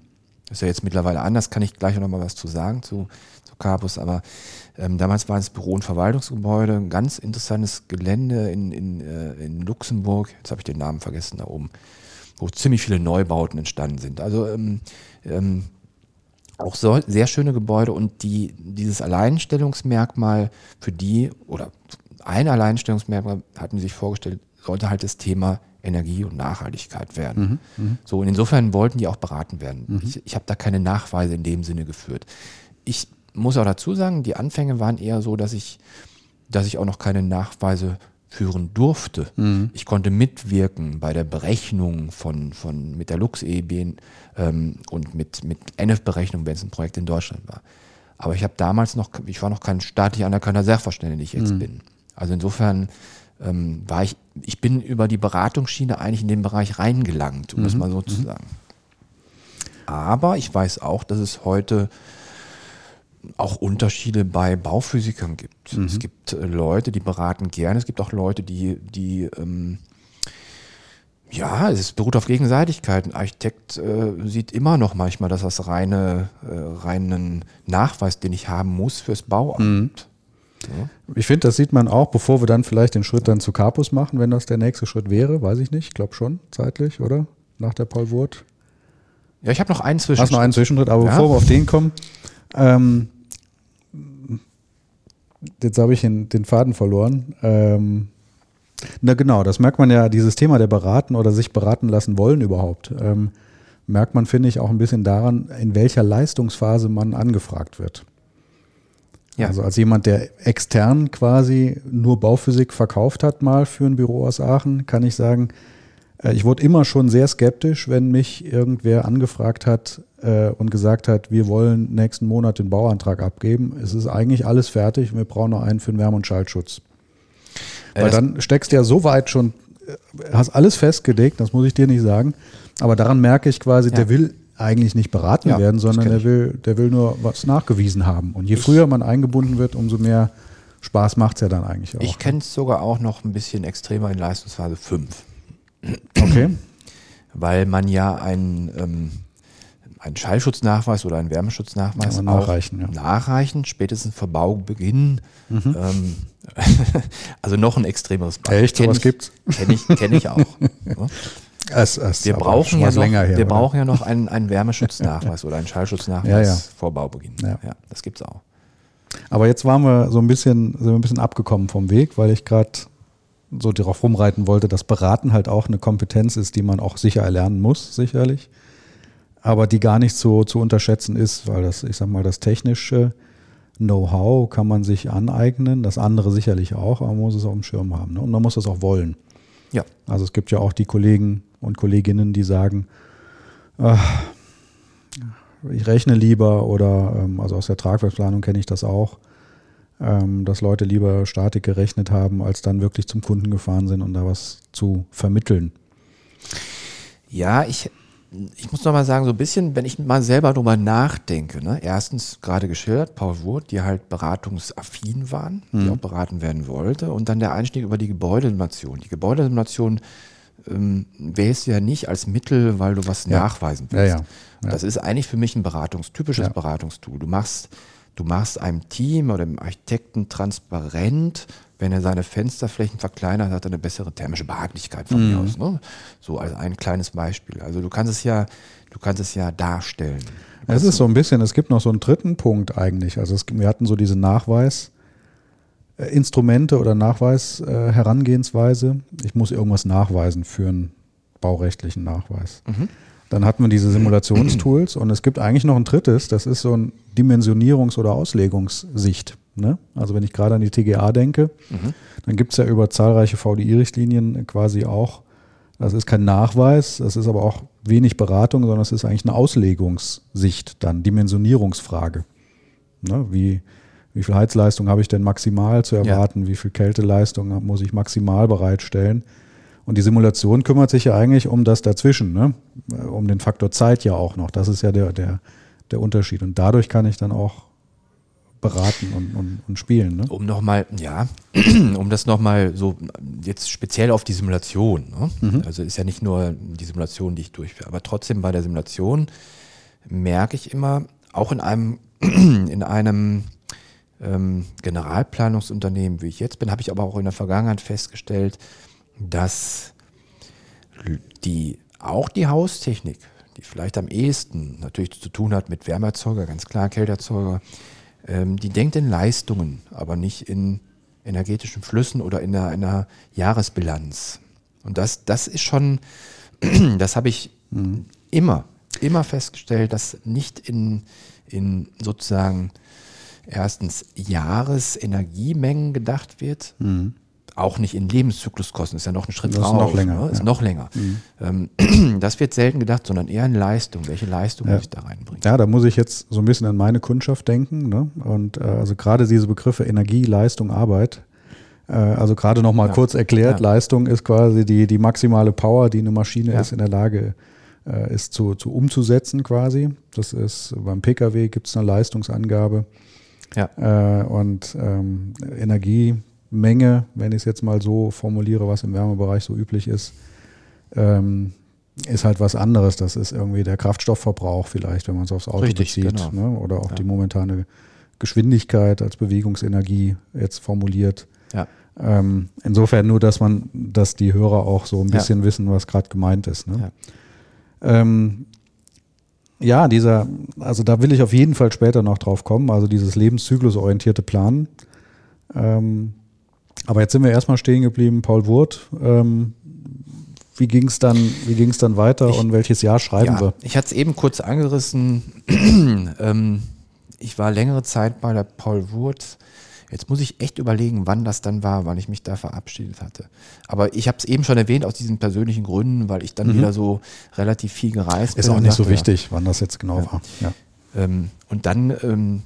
Das ist ja jetzt mittlerweile anders, kann ich gleich noch mal was zu sagen zu, zu Capus, aber ähm, damals waren es Büro- und Verwaltungsgebäude, ein ganz interessantes Gelände in, in, äh, in Luxemburg, jetzt habe ich den Namen vergessen da oben, wo ziemlich viele Neubauten entstanden sind. Also ähm, ähm, auch so, sehr schöne Gebäude und die, dieses Alleinstellungsmerkmal für die, oder ein Alleinstellungsmerkmal hatten sie sich vorgestellt, sollte halt das Thema Energie und Nachhaltigkeit werden. So, und insofern wollten die auch beraten werden. Ich, ich habe da keine Nachweise in dem Sinne geführt. Ich muss auch dazu sagen, die Anfänge waren eher so, dass ich, dass ich auch noch keine Nachweise führen durfte. Mhm. Ich konnte mitwirken bei der Berechnung von, von mit der Lux-EB ähm, und mit, mit NF-Berechnung, wenn es ein Projekt in Deutschland war. Aber ich habe damals noch, ich war noch kein staatlich anerkannter Sachverständiger, ich jetzt mhm. bin. Also insofern ähm, war ich, ich bin über die Beratungsschiene eigentlich in den Bereich reingelangt, um mhm. das mal so zu mhm. sagen. Aber ich weiß auch, dass es heute auch Unterschiede bei Bauphysikern gibt. Mhm. Es gibt äh, Leute, die beraten gerne, es gibt auch Leute, die, die ähm, ja, es beruht auf Gegenseitigkeit. Ein Architekt äh, sieht immer noch manchmal das als reine, äh, reinen Nachweis, den ich haben muss fürs Bauamt. Mhm. Ja. Ich finde, das sieht man auch, bevor wir dann vielleicht den Schritt dann zu Capus machen, wenn das der nächste Schritt wäre, weiß ich nicht. Ich glaube schon, zeitlich, oder? Nach der Paul Wurt. Ja, ich habe noch einen Zwischenschritt. Hast noch einen Zwischenschritt, aber ja. bevor wir auf den kommen, ähm, jetzt habe ich den, den, Faden verloren. Ähm, na genau, das merkt man ja, dieses Thema der Beraten oder sich beraten lassen wollen überhaupt, ähm, merkt man, finde ich, auch ein bisschen daran, in welcher Leistungsphase man angefragt wird. Ja. Also als jemand, der extern quasi nur Bauphysik verkauft hat mal für ein Büro aus Aachen, kann ich sagen, ich wurde immer schon sehr skeptisch, wenn mich irgendwer angefragt hat äh, und gesagt hat, wir wollen nächsten Monat den Bauantrag abgeben. Es ist eigentlich alles fertig, wir brauchen noch einen für den Wärme- und Schaltschutz. Weil dann steckst du ja so weit schon, äh, hast alles festgelegt, das muss ich dir nicht sagen. Aber daran merke ich quasi, ja. der will eigentlich nicht beraten ja, werden, sondern der will, der will nur was nachgewiesen haben. Und je ich früher man eingebunden wird, umso mehr Spaß macht es ja dann eigentlich auch. Ich kenne es sogar auch noch ein bisschen extremer in Leistungsphase 5. Okay. Weil man ja ein, ähm, einen Schallschutznachweis oder einen Wärmeschutznachweis ja, nachreichen, ja. nachreichen, spätestens vor Baubeginn. Mhm. Ähm, also noch ein extremeres Beispiel. Echt, sowas gibt's? Kenne ich, kenn ich auch. Es, es wir brauchen, ja noch, her, wir brauchen ja noch einen, einen Wärmeschutznachweis oder einen Schallschutznachweis ja, ja. vor Baubeginn. Ja, ja das gibt's auch. Aber jetzt waren wir so ein bisschen, sind wir ein bisschen abgekommen vom Weg, weil ich gerade so darauf rumreiten wollte, dass Beraten halt auch eine Kompetenz ist, die man auch sicher erlernen muss, sicherlich. Aber die gar nicht so zu unterschätzen ist, weil das, ich sag mal, das technische Know-how kann man sich aneignen, das andere sicherlich auch, aber man muss es auf dem Schirm haben. Ne? Und man muss es auch wollen. Ja. Also es gibt ja auch die Kollegen und Kolleginnen, die sagen, äh, ich rechne lieber oder, ähm, also aus der Tragwerksplanung kenne ich das auch, dass Leute lieber Statik gerechnet haben, als dann wirklich zum Kunden gefahren sind und da was zu vermitteln. Ja, ich, ich muss noch mal sagen, so ein bisschen, wenn ich mal selber drüber nachdenke, ne? erstens gerade geschildert, Paul Wurt, die halt beratungsaffin waren, die mhm. auch beraten werden wollte und dann der Einstieg über die Gebäudesimulation. Die Gebäudesimulation ähm, wählst du ja nicht als Mittel, weil du was ja. nachweisen willst. Ja, ja. Das ist eigentlich für mich ein Beratungstypisches Beratungstool. Du machst Du machst einem Team oder dem Architekten transparent, wenn er seine Fensterflächen verkleinert, hat er eine bessere thermische Behaglichkeit von mhm. mir aus. Ne? So als ein kleines Beispiel. Also du kannst es ja, du kannst es ja darstellen. Es ist so ein bisschen, es gibt noch so einen dritten Punkt eigentlich. Also es, wir hatten so diese Nachweisinstrumente oder Nachweis-Herangehensweise. Äh, ich muss irgendwas nachweisen für einen baurechtlichen Nachweis. Mhm. Dann hat man diese Simulationstools und es gibt eigentlich noch ein drittes, das ist so ein Dimensionierungs- oder Auslegungssicht. Ne? Also wenn ich gerade an die TGA denke, mhm. dann gibt es ja über zahlreiche VDI-Richtlinien quasi auch, das ist kein Nachweis, das ist aber auch wenig Beratung, sondern es ist eigentlich eine Auslegungssicht dann, Dimensionierungsfrage. Ne? Wie, wie viel Heizleistung habe ich denn maximal zu erwarten? Ja. Wie viel Kälteleistung muss ich maximal bereitstellen? Und die Simulation kümmert sich ja eigentlich um das dazwischen, ne? um den Faktor Zeit ja auch noch. Das ist ja der, der, der Unterschied. Und dadurch kann ich dann auch beraten und, und, und spielen. Ne? Um nochmal, ja, um das nochmal so jetzt speziell auf die Simulation. Ne? Mhm. Also ist ja nicht nur die Simulation, die ich durchführe, aber trotzdem bei der Simulation merke ich immer, auch in einem, in einem ähm, Generalplanungsunternehmen, wie ich jetzt bin, habe ich aber auch in der Vergangenheit festgestellt, dass die, auch die Haustechnik, die vielleicht am ehesten natürlich zu tun hat mit Wärmeerzeuger, ganz klar Kälteerzeuger, ähm, die denkt in Leistungen, aber nicht in energetischen Flüssen oder in einer, einer Jahresbilanz. Und das, das ist schon, das habe ich mhm. immer, immer festgestellt, dass nicht in, in sozusagen erstens Jahresenergiemengen gedacht wird, mhm auch nicht in Lebenszykluskosten, ist ja noch ein Schritt Das ist noch länger, Ne? Ist ja. noch länger. Ähm, das wird selten gedacht, sondern eher in Leistung. Welche Leistung Ja. muss ich da reinbringen? Ja, da muss ich jetzt so ein bisschen an meine Kundschaft denken. Ne? Und äh, also gerade diese Begriffe Energie, Leistung, Arbeit. Äh, also gerade noch mal Ja. kurz erklärt, Ja. Leistung ist quasi die, die maximale Power, die eine Maschine ist in der Lage äh, ist zu, zu umzusetzen quasi. Das ist beim Pkw gibt es eine Leistungsangabe. Ja. Äh, und ähm, Energiemenge, wenn ich es jetzt mal so formuliere, was im Wärmebereich so üblich ist, ähm, ist halt was anderes. Das ist irgendwie der Kraftstoffverbrauch vielleicht, wenn man es aufs Auto Richtig, bezieht. genau. Ne? Oder auch Ja. die momentane Geschwindigkeit als Bewegungsenergie jetzt formuliert. Ja. Ähm, insofern nur, dass man, dass die Hörer auch so ein Ja. bisschen wissen, was gerade gemeint ist. Ne? Ja. Ähm, ja, dieser, also da will ich auf jeden Fall später noch drauf kommen, also dieses lebenszyklusorientierte Planen. Ähm, aber jetzt sind wir erstmal stehen geblieben, Paul Wurth. Ähm, wie ging es dann, wie ging's dann weiter Ich- und welches Jahr schreiben ja, wir? Ich hatte es eben kurz angerissen. ähm, ich war längere Zeit bei der Paul Wurth. Jetzt muss ich echt überlegen, wann das dann war, wann ich mich da verabschiedet hatte. Aber ich habe es eben schon erwähnt aus diesen persönlichen Gründen, weil ich dann wieder so relativ viel gereist Mhm. Ist bin auch und nicht so dachte, ja, wichtig, wann das jetzt genau war. Ja. Ähm, und dann ähm,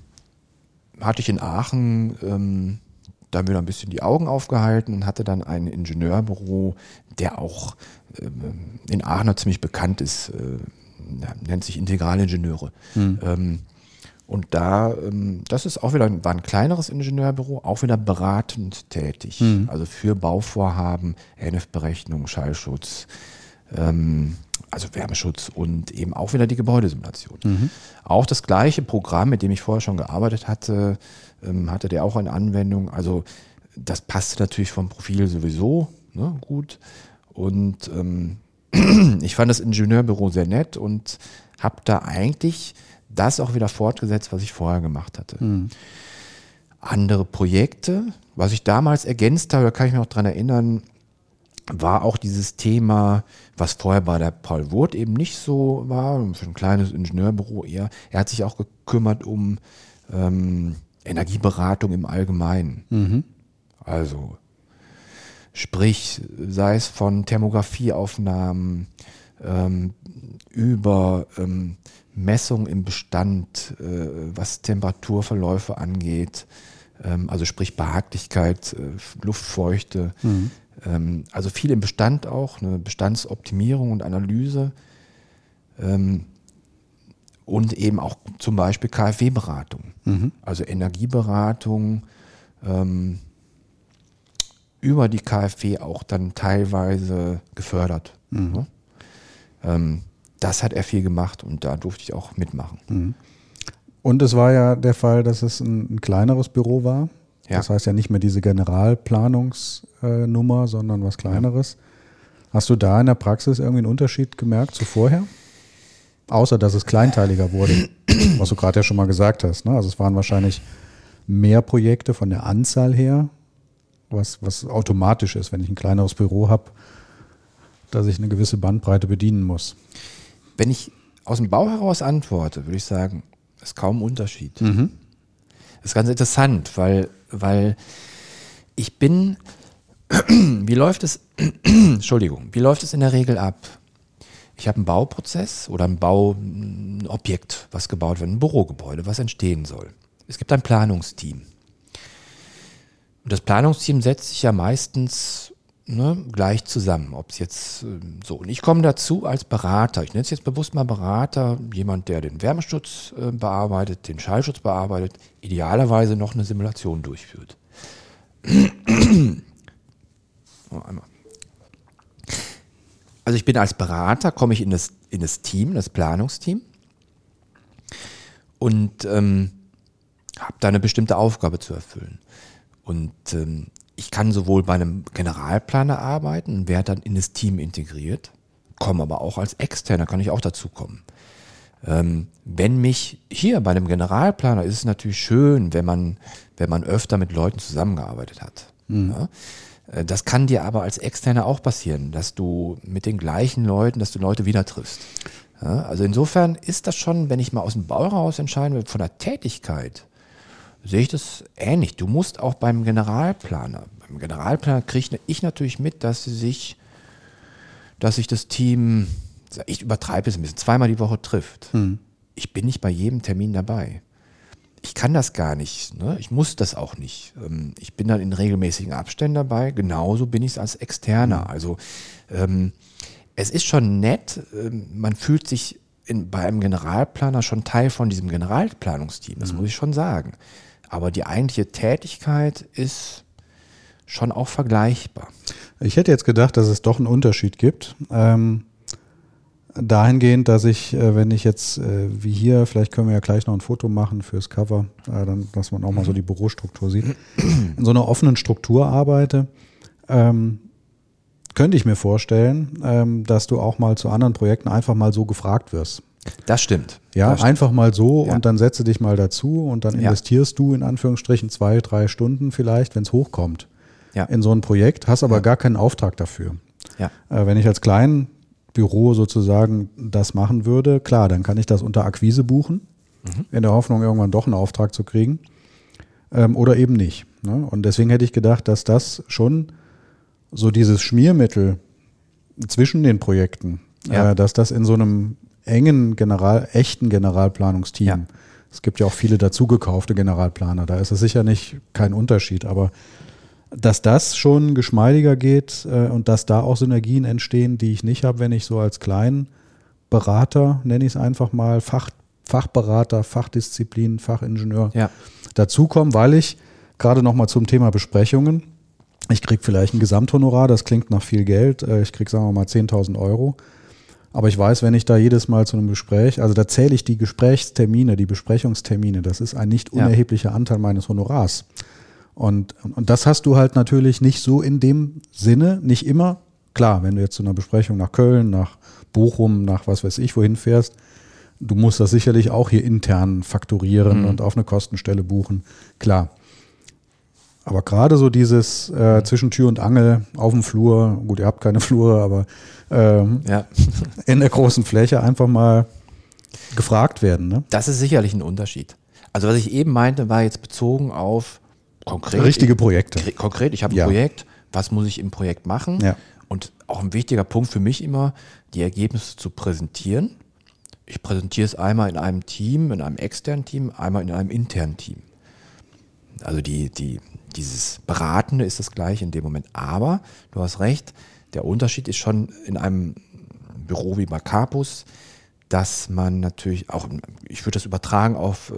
hatte ich in Aachen ähm, dann wieder ein bisschen die Augen aufgehalten und hatte dann ein Ingenieurbüro, der auch ähm, in Aachen ziemlich bekannt ist, äh, nennt sich Integralingenieure. Ähm, und da, ähm, das ist auch wieder, war ein kleineres Ingenieurbüro, auch wieder beratend tätig. Also für Bauvorhaben, NF-Berechnung, Schallschutz, ähm, also Wärmeschutz und eben auch wieder die Gebäudesimulation. Auch das gleiche Programm, mit dem ich vorher schon gearbeitet hatte, ähm, hatte der auch eine Anwendung. Also das passte natürlich vom Profil sowieso ne, gut. Und ähm, ich fand das Ingenieurbüro sehr nett und habe da eigentlich das auch wieder fortgesetzt, was ich vorher gemacht hatte. Andere Projekte, was ich damals ergänzt habe, da kann ich mich noch dran erinnern, war auch dieses Thema, was vorher bei der Paul Wurth eben nicht so war, für ein kleines Ingenieurbüro eher. Er hat sich auch gekümmert um ähm, Energieberatung im Allgemeinen. Also sprich, sei es von Thermografieaufnahmen ähm, über ähm, Messung im Bestand, äh, was Temperaturverläufe angeht, ähm, also sprich Behaglichkeit, äh, Luftfeuchte, ähm, also viel im Bestand auch, eine Bestandsoptimierung und Analyse ähm, und eben auch zum Beispiel KfW-Beratung, also Energieberatung ähm, über die KfW auch dann teilweise gefördert. ne? Ähm, das hat er viel gemacht und da durfte ich auch mitmachen. Und es war ja der Fall, dass es ein, ein kleineres Büro war. Ja. Das heißt ja nicht mehr diese Generalplanungsnummer, sondern was kleineres. Hast du da in der Praxis irgendwie einen Unterschied gemerkt zu vorher? Außer, dass es kleinteiliger wurde, was du gerade ja schon mal gesagt hast. Ne? Also es waren wahrscheinlich mehr Projekte von der Anzahl her, was, was automatisch ist, wenn ich ein kleineres Büro habe, dass ich eine gewisse Bandbreite bedienen muss. Wenn ich aus dem Bau heraus antworte, würde ich sagen, ist kaum Unterschied. Das ist ganz interessant, weil, weil ich bin, wie läuft es, Entschuldigung, wie läuft es in der Regel ab? Ich habe einen Bauprozess oder ein Bauobjekt, was gebaut wird, ein Bürogebäude, was entstehen soll. Es gibt ein Planungsteam. Und das Planungsteam setzt sich ja meistens ne, gleich zusammen. Ob es jetzt ähm, so. Und ich komme dazu als Berater. Ich nenne es jetzt bewusst mal Berater, jemand, der den Wärmeschutz äh, bearbeitet, den Schallschutz bearbeitet, idealerweise noch eine Simulation durchführt. Also ich bin als Berater, komme ich in das, in das Team, das Planungsteam und ähm, habe da eine bestimmte Aufgabe zu erfüllen. Und ähm, ich kann sowohl bei einem Generalplaner arbeiten und werde dann in das Team integriert, komme aber auch als Externer, kann ich auch dazu kommen. Ähm, wenn mich hier bei einem Generalplaner ist es natürlich schön, wenn man, wenn man öfter mit Leuten zusammengearbeitet hat. Ja? Äh, Das kann dir aber als Externer auch passieren, dass du mit den gleichen Leuten, dass du Leute wieder triffst. Ja? Also insofern ist das schon, wenn ich mal aus dem Bau raus entscheiden will, von der Tätigkeit, sehe ich das ähnlich. Du musst auch beim Generalplaner, beim Generalplaner kriege ich natürlich mit, dass sie sich, dass sich das Team, ich übertreibe es ein bisschen, zweimal die Woche trifft. Hm. Ich bin nicht bei jedem Termin dabei. Ich kann das gar nicht. Ne? Ich muss das auch nicht. Ähm, ich bin dann in regelmäßigen Abständen dabei. Genauso bin ich es als Externer. Also ähm, es ist schon nett. Ähm, man fühlt sich in, bei einem Generalplaner schon Teil von diesem Generalplanungsteam. Das muss ich schon sagen. Aber die eigentliche Tätigkeit ist schon auch vergleichbar. Ich hätte jetzt gedacht, dass es doch einen Unterschied gibt. Ähm, dahingehend, dass ich, äh, wenn ich jetzt äh, wie hier, vielleicht können wir ja gleich noch ein Foto machen fürs Cover, äh, dann, dass man auch mal so die Bürostruktur sieht, in so einer offenen Struktur arbeite, ähm, könnte ich mir vorstellen, ähm, dass du auch mal zu anderen Projekten einfach mal so gefragt wirst. Das stimmt. Ja, das stimmt. einfach mal so Ja. und dann setze dich mal dazu und dann Ja. investierst du in Anführungsstrichen zwei, drei Stunden vielleicht, wenn es hochkommt, Ja. in so ein Projekt, hast aber gar keinen Auftrag dafür. Ja. Äh, wenn ich als kleinen Büro sozusagen das machen würde, klar, dann kann ich das unter Akquise buchen, in der Hoffnung, irgendwann doch einen Auftrag zu kriegen. Ähm, oder eben nicht. Ne? Und deswegen hätte ich gedacht, dass das schon so dieses Schmiermittel zwischen den Projekten, Ja. äh, dass das in so einem engen General, echten Generalplanungsteam, Ja. es gibt ja auch viele dazugekaufte Generalplaner, da ist es sicher nicht kein Unterschied, aber dass das schon geschmeidiger geht äh, und dass da auch Synergien entstehen, die ich nicht habe, wenn ich so als kleinen Berater, nenne ich es einfach mal, Fach, Fachberater, Fachdisziplin, Fachingenieur Ja. dazukomme, weil ich gerade nochmal zum Thema Besprechungen, ich kriege vielleicht ein Gesamthonorar, das klingt nach viel Geld, äh, ich kriege sagen wir mal 10.000 Euro, aber ich weiß, wenn ich da jedes Mal zu einem Gespräch, also da zähle ich die Gesprächstermine, die Besprechungstermine, das ist ein nicht Ja. unerheblicher Anteil meines Honorars. Und, und das hast du halt natürlich nicht so in dem Sinne, nicht immer. Klar, wenn du jetzt zu einer Besprechung nach Köln, nach Bochum, nach was weiß ich wohin fährst, du musst das sicherlich auch hier intern fakturieren und auf eine Kostenstelle buchen. Klar. Aber gerade so dieses äh, zwischen Tür und Angel auf dem Flur, gut, ihr habt keine Flure, aber ähm, Ja. in der großen Fläche einfach mal gefragt werden. Ne? Das ist sicherlich ein Unterschied. Also was ich eben meinte, war jetzt bezogen auf konkret. Richtige Projekte. Kre- Konkret, ich habe ein Ja. Projekt, was muss ich im Projekt machen? Ja. Und auch ein wichtiger Punkt für mich immer, die Ergebnisse zu präsentieren. Ich präsentiere es einmal in einem Team, in einem externen Team, einmal in einem internen Team. Also die, die, dieses Beratende ist das gleiche in dem Moment. Aber du hast recht, der Unterschied ist schon in einem Büro wie bei Capus, dass man natürlich auch, ich würde das übertragen auf, äh,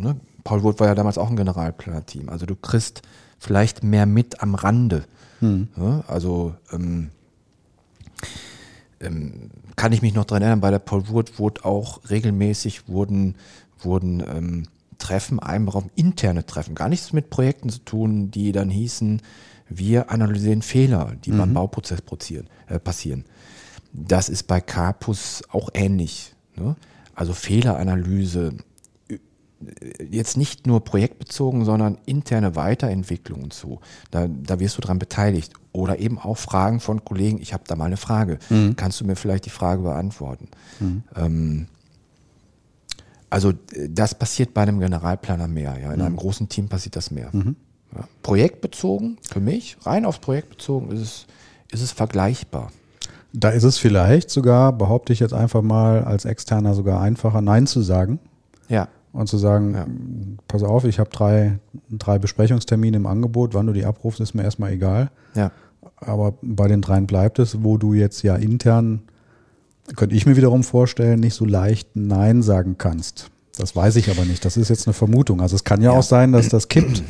ne, Paul Wood war ja damals auch ein Generalplaner-Team. Also du kriegst vielleicht mehr mit am Rande. Ja, also ähm, ähm, kann ich mich noch dran erinnern, bei der Paul Wood wurde auch regelmäßig wurden, wurden ähm, Treffen einberaumt, interne Treffen, gar nichts mit Projekten zu tun, die dann hießen, wir analysieren Fehler, die beim Bauprozess passieren, äh, passieren. Das ist bei Capus auch ähnlich. Ne? Also Fehleranalyse, jetzt nicht nur projektbezogen, sondern interne Weiterentwicklung und so. Da, da wirst du dran beteiligt. Oder eben auch Fragen von Kollegen, ich habe da mal eine Frage. Kannst du mir vielleicht die Frage beantworten? Ähm, also äh, das passiert bei einem Generalplaner mehr. Ja? In einem großen Team passiert das mehr. Ja. Projektbezogen, für mich, rein aufs Projekt bezogen, ist es, ist es vergleichbar. Da ist es vielleicht sogar, behaupte ich jetzt einfach mal, als Externer sogar einfacher, Nein zu sagen Ja, und zu sagen, Ja. pass auf, ich habe drei, drei Besprechungstermine im Angebot, wann du die abrufst, ist mir erstmal egal. ja, Aber bei den dreien bleibt es, wo du jetzt ja intern, könnte ich mir wiederum vorstellen, nicht so leicht Nein sagen kannst. Das weiß ich aber nicht. Das ist jetzt eine Vermutung. Also es kann ja, Ja. auch sein, dass das kippt.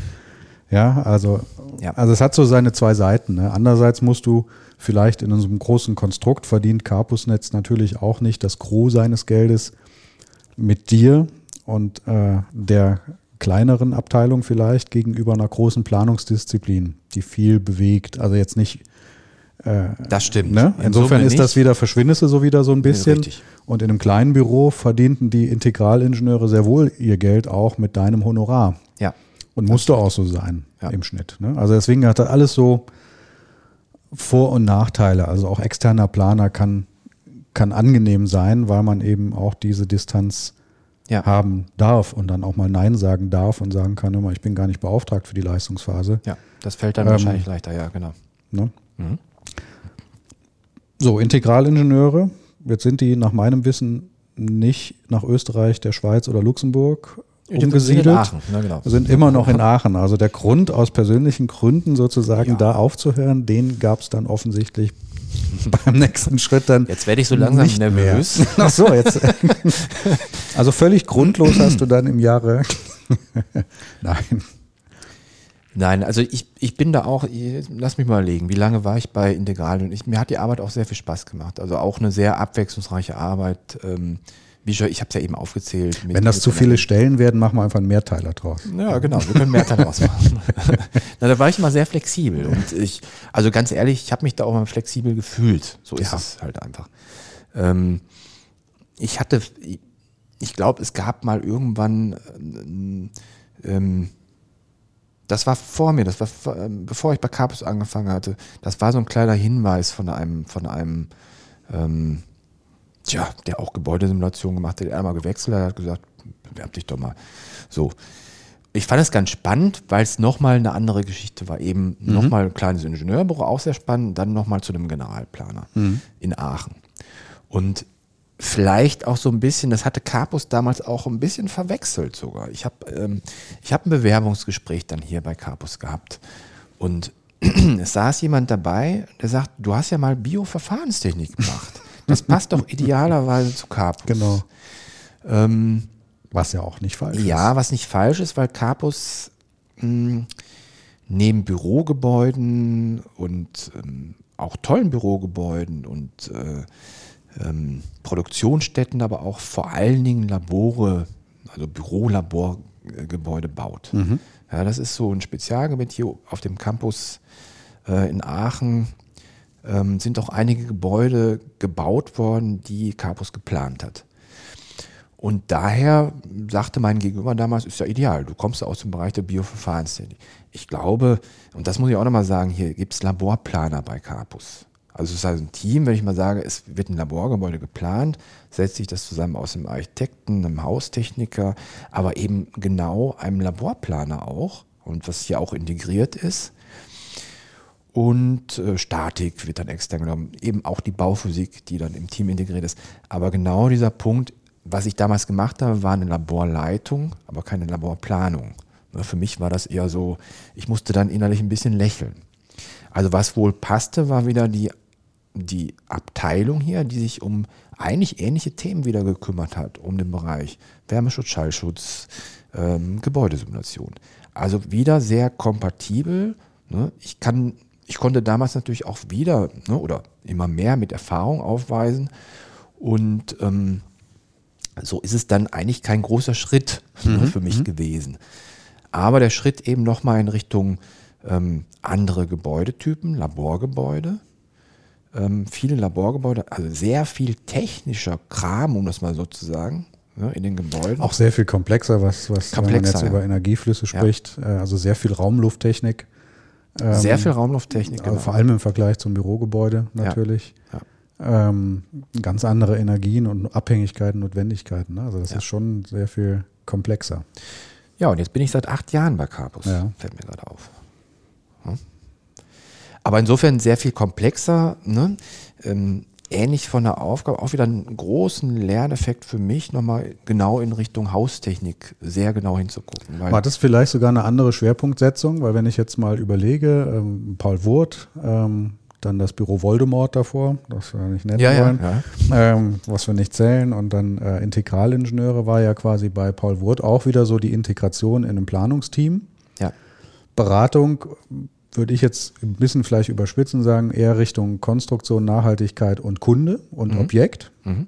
Ja, also, Ja. also es hat so seine zwei Seiten. Ne? Andererseits musst du vielleicht in unserem großen Konstrukt verdient Carpusnetz natürlich auch nicht das Gros seines Geldes mit dir und äh, der kleineren Abteilung vielleicht gegenüber einer großen Planungsdisziplin, die viel bewegt. Also jetzt nicht das stimmt. Ne? In Insofern Summe ist das wieder, verschwindest du so wieder so ein bisschen. richtig. Und in einem kleinen Büro verdienten die Integralingenieure sehr wohl ihr Geld auch mit deinem Honorar. Ja, Und musste auch so sein Ja. im Schnitt. Ne? Also deswegen hat das alles so Vor- und Nachteile. Also auch externer Planer kann, kann angenehm sein, weil man eben auch diese Distanz Ja. haben darf und dann auch mal Nein sagen darf und sagen kann, immer, ich bin gar nicht beauftragt für die Leistungsphase. Ja, das fällt dann Ähm, wahrscheinlich leichter, ja, genau. Ne? So, Integralingenieure, jetzt sind die nach meinem Wissen nicht nach Österreich, der Schweiz oder Luxemburg Die sind in umgesiedelt. Aachen, ne, genau. Sind immer noch in Aachen. Also der Grund aus persönlichen Gründen sozusagen Ja. da aufzuhören, den gab es dann offensichtlich beim nächsten Schritt dann. Jetzt werde ich so langsam nervös. Mehr. Ach so, jetzt. Also völlig grundlos hast du dann im Jahre. Nein. Nein, also ich, ich bin da auch, lass mich mal überlegen, wie lange war ich bei Integral und ich, mir hat die Arbeit auch sehr viel Spaß gemacht. Also auch eine sehr abwechslungsreiche Arbeit. Ähm, wie schon, ich habe es ja eben aufgezählt. Wenn das zu viele Stellen werden, machen wir einfach einen Mehrteiler draus. Ja, genau, wir können mehr daraus machen. Na, da war ich immer sehr flexibel und ich, also ganz ehrlich, ich habe mich da auch mal flexibel gefühlt. So ist Ja. es halt einfach. Ähm, ich hatte, ich glaube, es gab mal irgendwann, ähm, ähm, das war vor mir, das war vor- ähm, bevor ich bei Capus angefangen hatte, das war so ein kleiner Hinweis von einem, von einem, ähm, tja, der auch Gebäudesimulation gemacht hat, der einmal gewechselt hat, hat gesagt, bewerb dich doch mal. So. Ich fand es ganz spannend, weil es nochmal eine andere Geschichte war. Eben nochmal ein kleines Ingenieurbüro, auch sehr spannend, dann nochmal zu einem Generalplaner in Aachen. Und vielleicht auch so ein bisschen, das hatte Capus damals auch ein bisschen verwechselt sogar. Ich habe ähm, ich hab ein Bewerbungsgespräch dann hier bei Capus gehabt und es saß jemand dabei, der sagt, du hast ja mal Bioverfahrenstechnik gemacht. Das passt doch idealerweise zu Capus. Genau. Ähm, Was ja auch nicht falsch ist. ja, was nicht falsch ist, weil Capus mh, neben Bürogebäuden und ähm, auch tollen Bürogebäuden und äh, ähm, Produktionsstätten, aber auch vor allen Dingen Labore, also Bürolaborgebäude baut. Ja, das ist so ein Spezialgebiet hier auf dem Campus äh, in Aachen. Ähm, sind auch einige Gebäude gebaut worden, die Capus geplant hat. Und daher sagte mein Gegenüber damals, ist ja ideal, du kommst aus dem Bereich der Bioverfahrenstechnik. Ich glaube, und das muss ich auch nochmal sagen, hier gibt es Laborplaner bei Capus. Also es ist also ein Team, wenn ich mal sage, es wird ein Laborgebäude geplant, setzt sich das zusammen aus einem Architekten, einem Haustechniker, aber eben genau einem Laborplaner auch und was hier auch integriert ist. Und äh, Statik wird dann extern genommen, eben auch die Bauphysik, die dann im Team integriert ist. Aber genau dieser Punkt, was ich damals gemacht habe, war eine Laborleitung, aber keine Laborplanung. Ne, Für mich war das eher so, ich musste dann innerlich ein bisschen lächeln. Also was wohl passte, war wieder die, die Abteilung hier, die sich um eigentlich ähnliche Themen wieder gekümmert hat, um den Bereich Wärmeschutz, Schallschutz, ähm, Gebäudesimulation. Also wieder sehr kompatibel. Ne? Ich kann, ich konnte damals natürlich auch wieder ne, oder immer mehr mit Erfahrung aufweisen und ähm, so ist es dann eigentlich kein großer Schritt ne, für mich gewesen. Aber der Schritt eben nochmal in Richtung ähm, andere Gebäudetypen, Laborgebäude, ähm, viele Laborgebäude, also sehr viel technischer Kram, um das mal so zu sagen, ne, in den Gebäuden. Auch sehr viel komplexer, was, was wenn man Komplexer, jetzt ja. über Energieflüsse spricht. Äh, Also sehr viel Raumlufttechnik. Ähm, sehr viel Raumlufttechnik, also genau. Vor allem im Vergleich zum Bürogebäude natürlich. Ja. Ähm, ganz andere Energien und Abhängigkeiten, Notwendigkeiten. Ne? Also das Ja. ist schon sehr viel komplexer. Ja, und jetzt bin ich seit acht Jahren bei Capus. Ja. Fällt mir gerade auf. Hm? Aber insofern sehr viel komplexer. Ne? Ähm, ähnlich von der Aufgabe, auch wieder einen großen Lerneffekt für mich, nochmal genau in Richtung Haustechnik sehr genau hinzugucken. War das vielleicht sogar eine andere Schwerpunktsetzung? Weil wenn ich jetzt mal überlege, ähm, Paul Wurth, ähm, dann das Büro Voldemort davor, das wir nicht nennen ja, ja, wollen, ja. ähm, was wir nicht zählen. Und dann äh, Integralingenieure war ja quasi bei Paul Wurth auch wieder so die Integration in einem Planungsteam. ja. Beratung würde ich jetzt ein bisschen vielleicht überspitzen sagen, eher Richtung Konstruktion, Nachhaltigkeit und Kunde und Objekt. Mhm.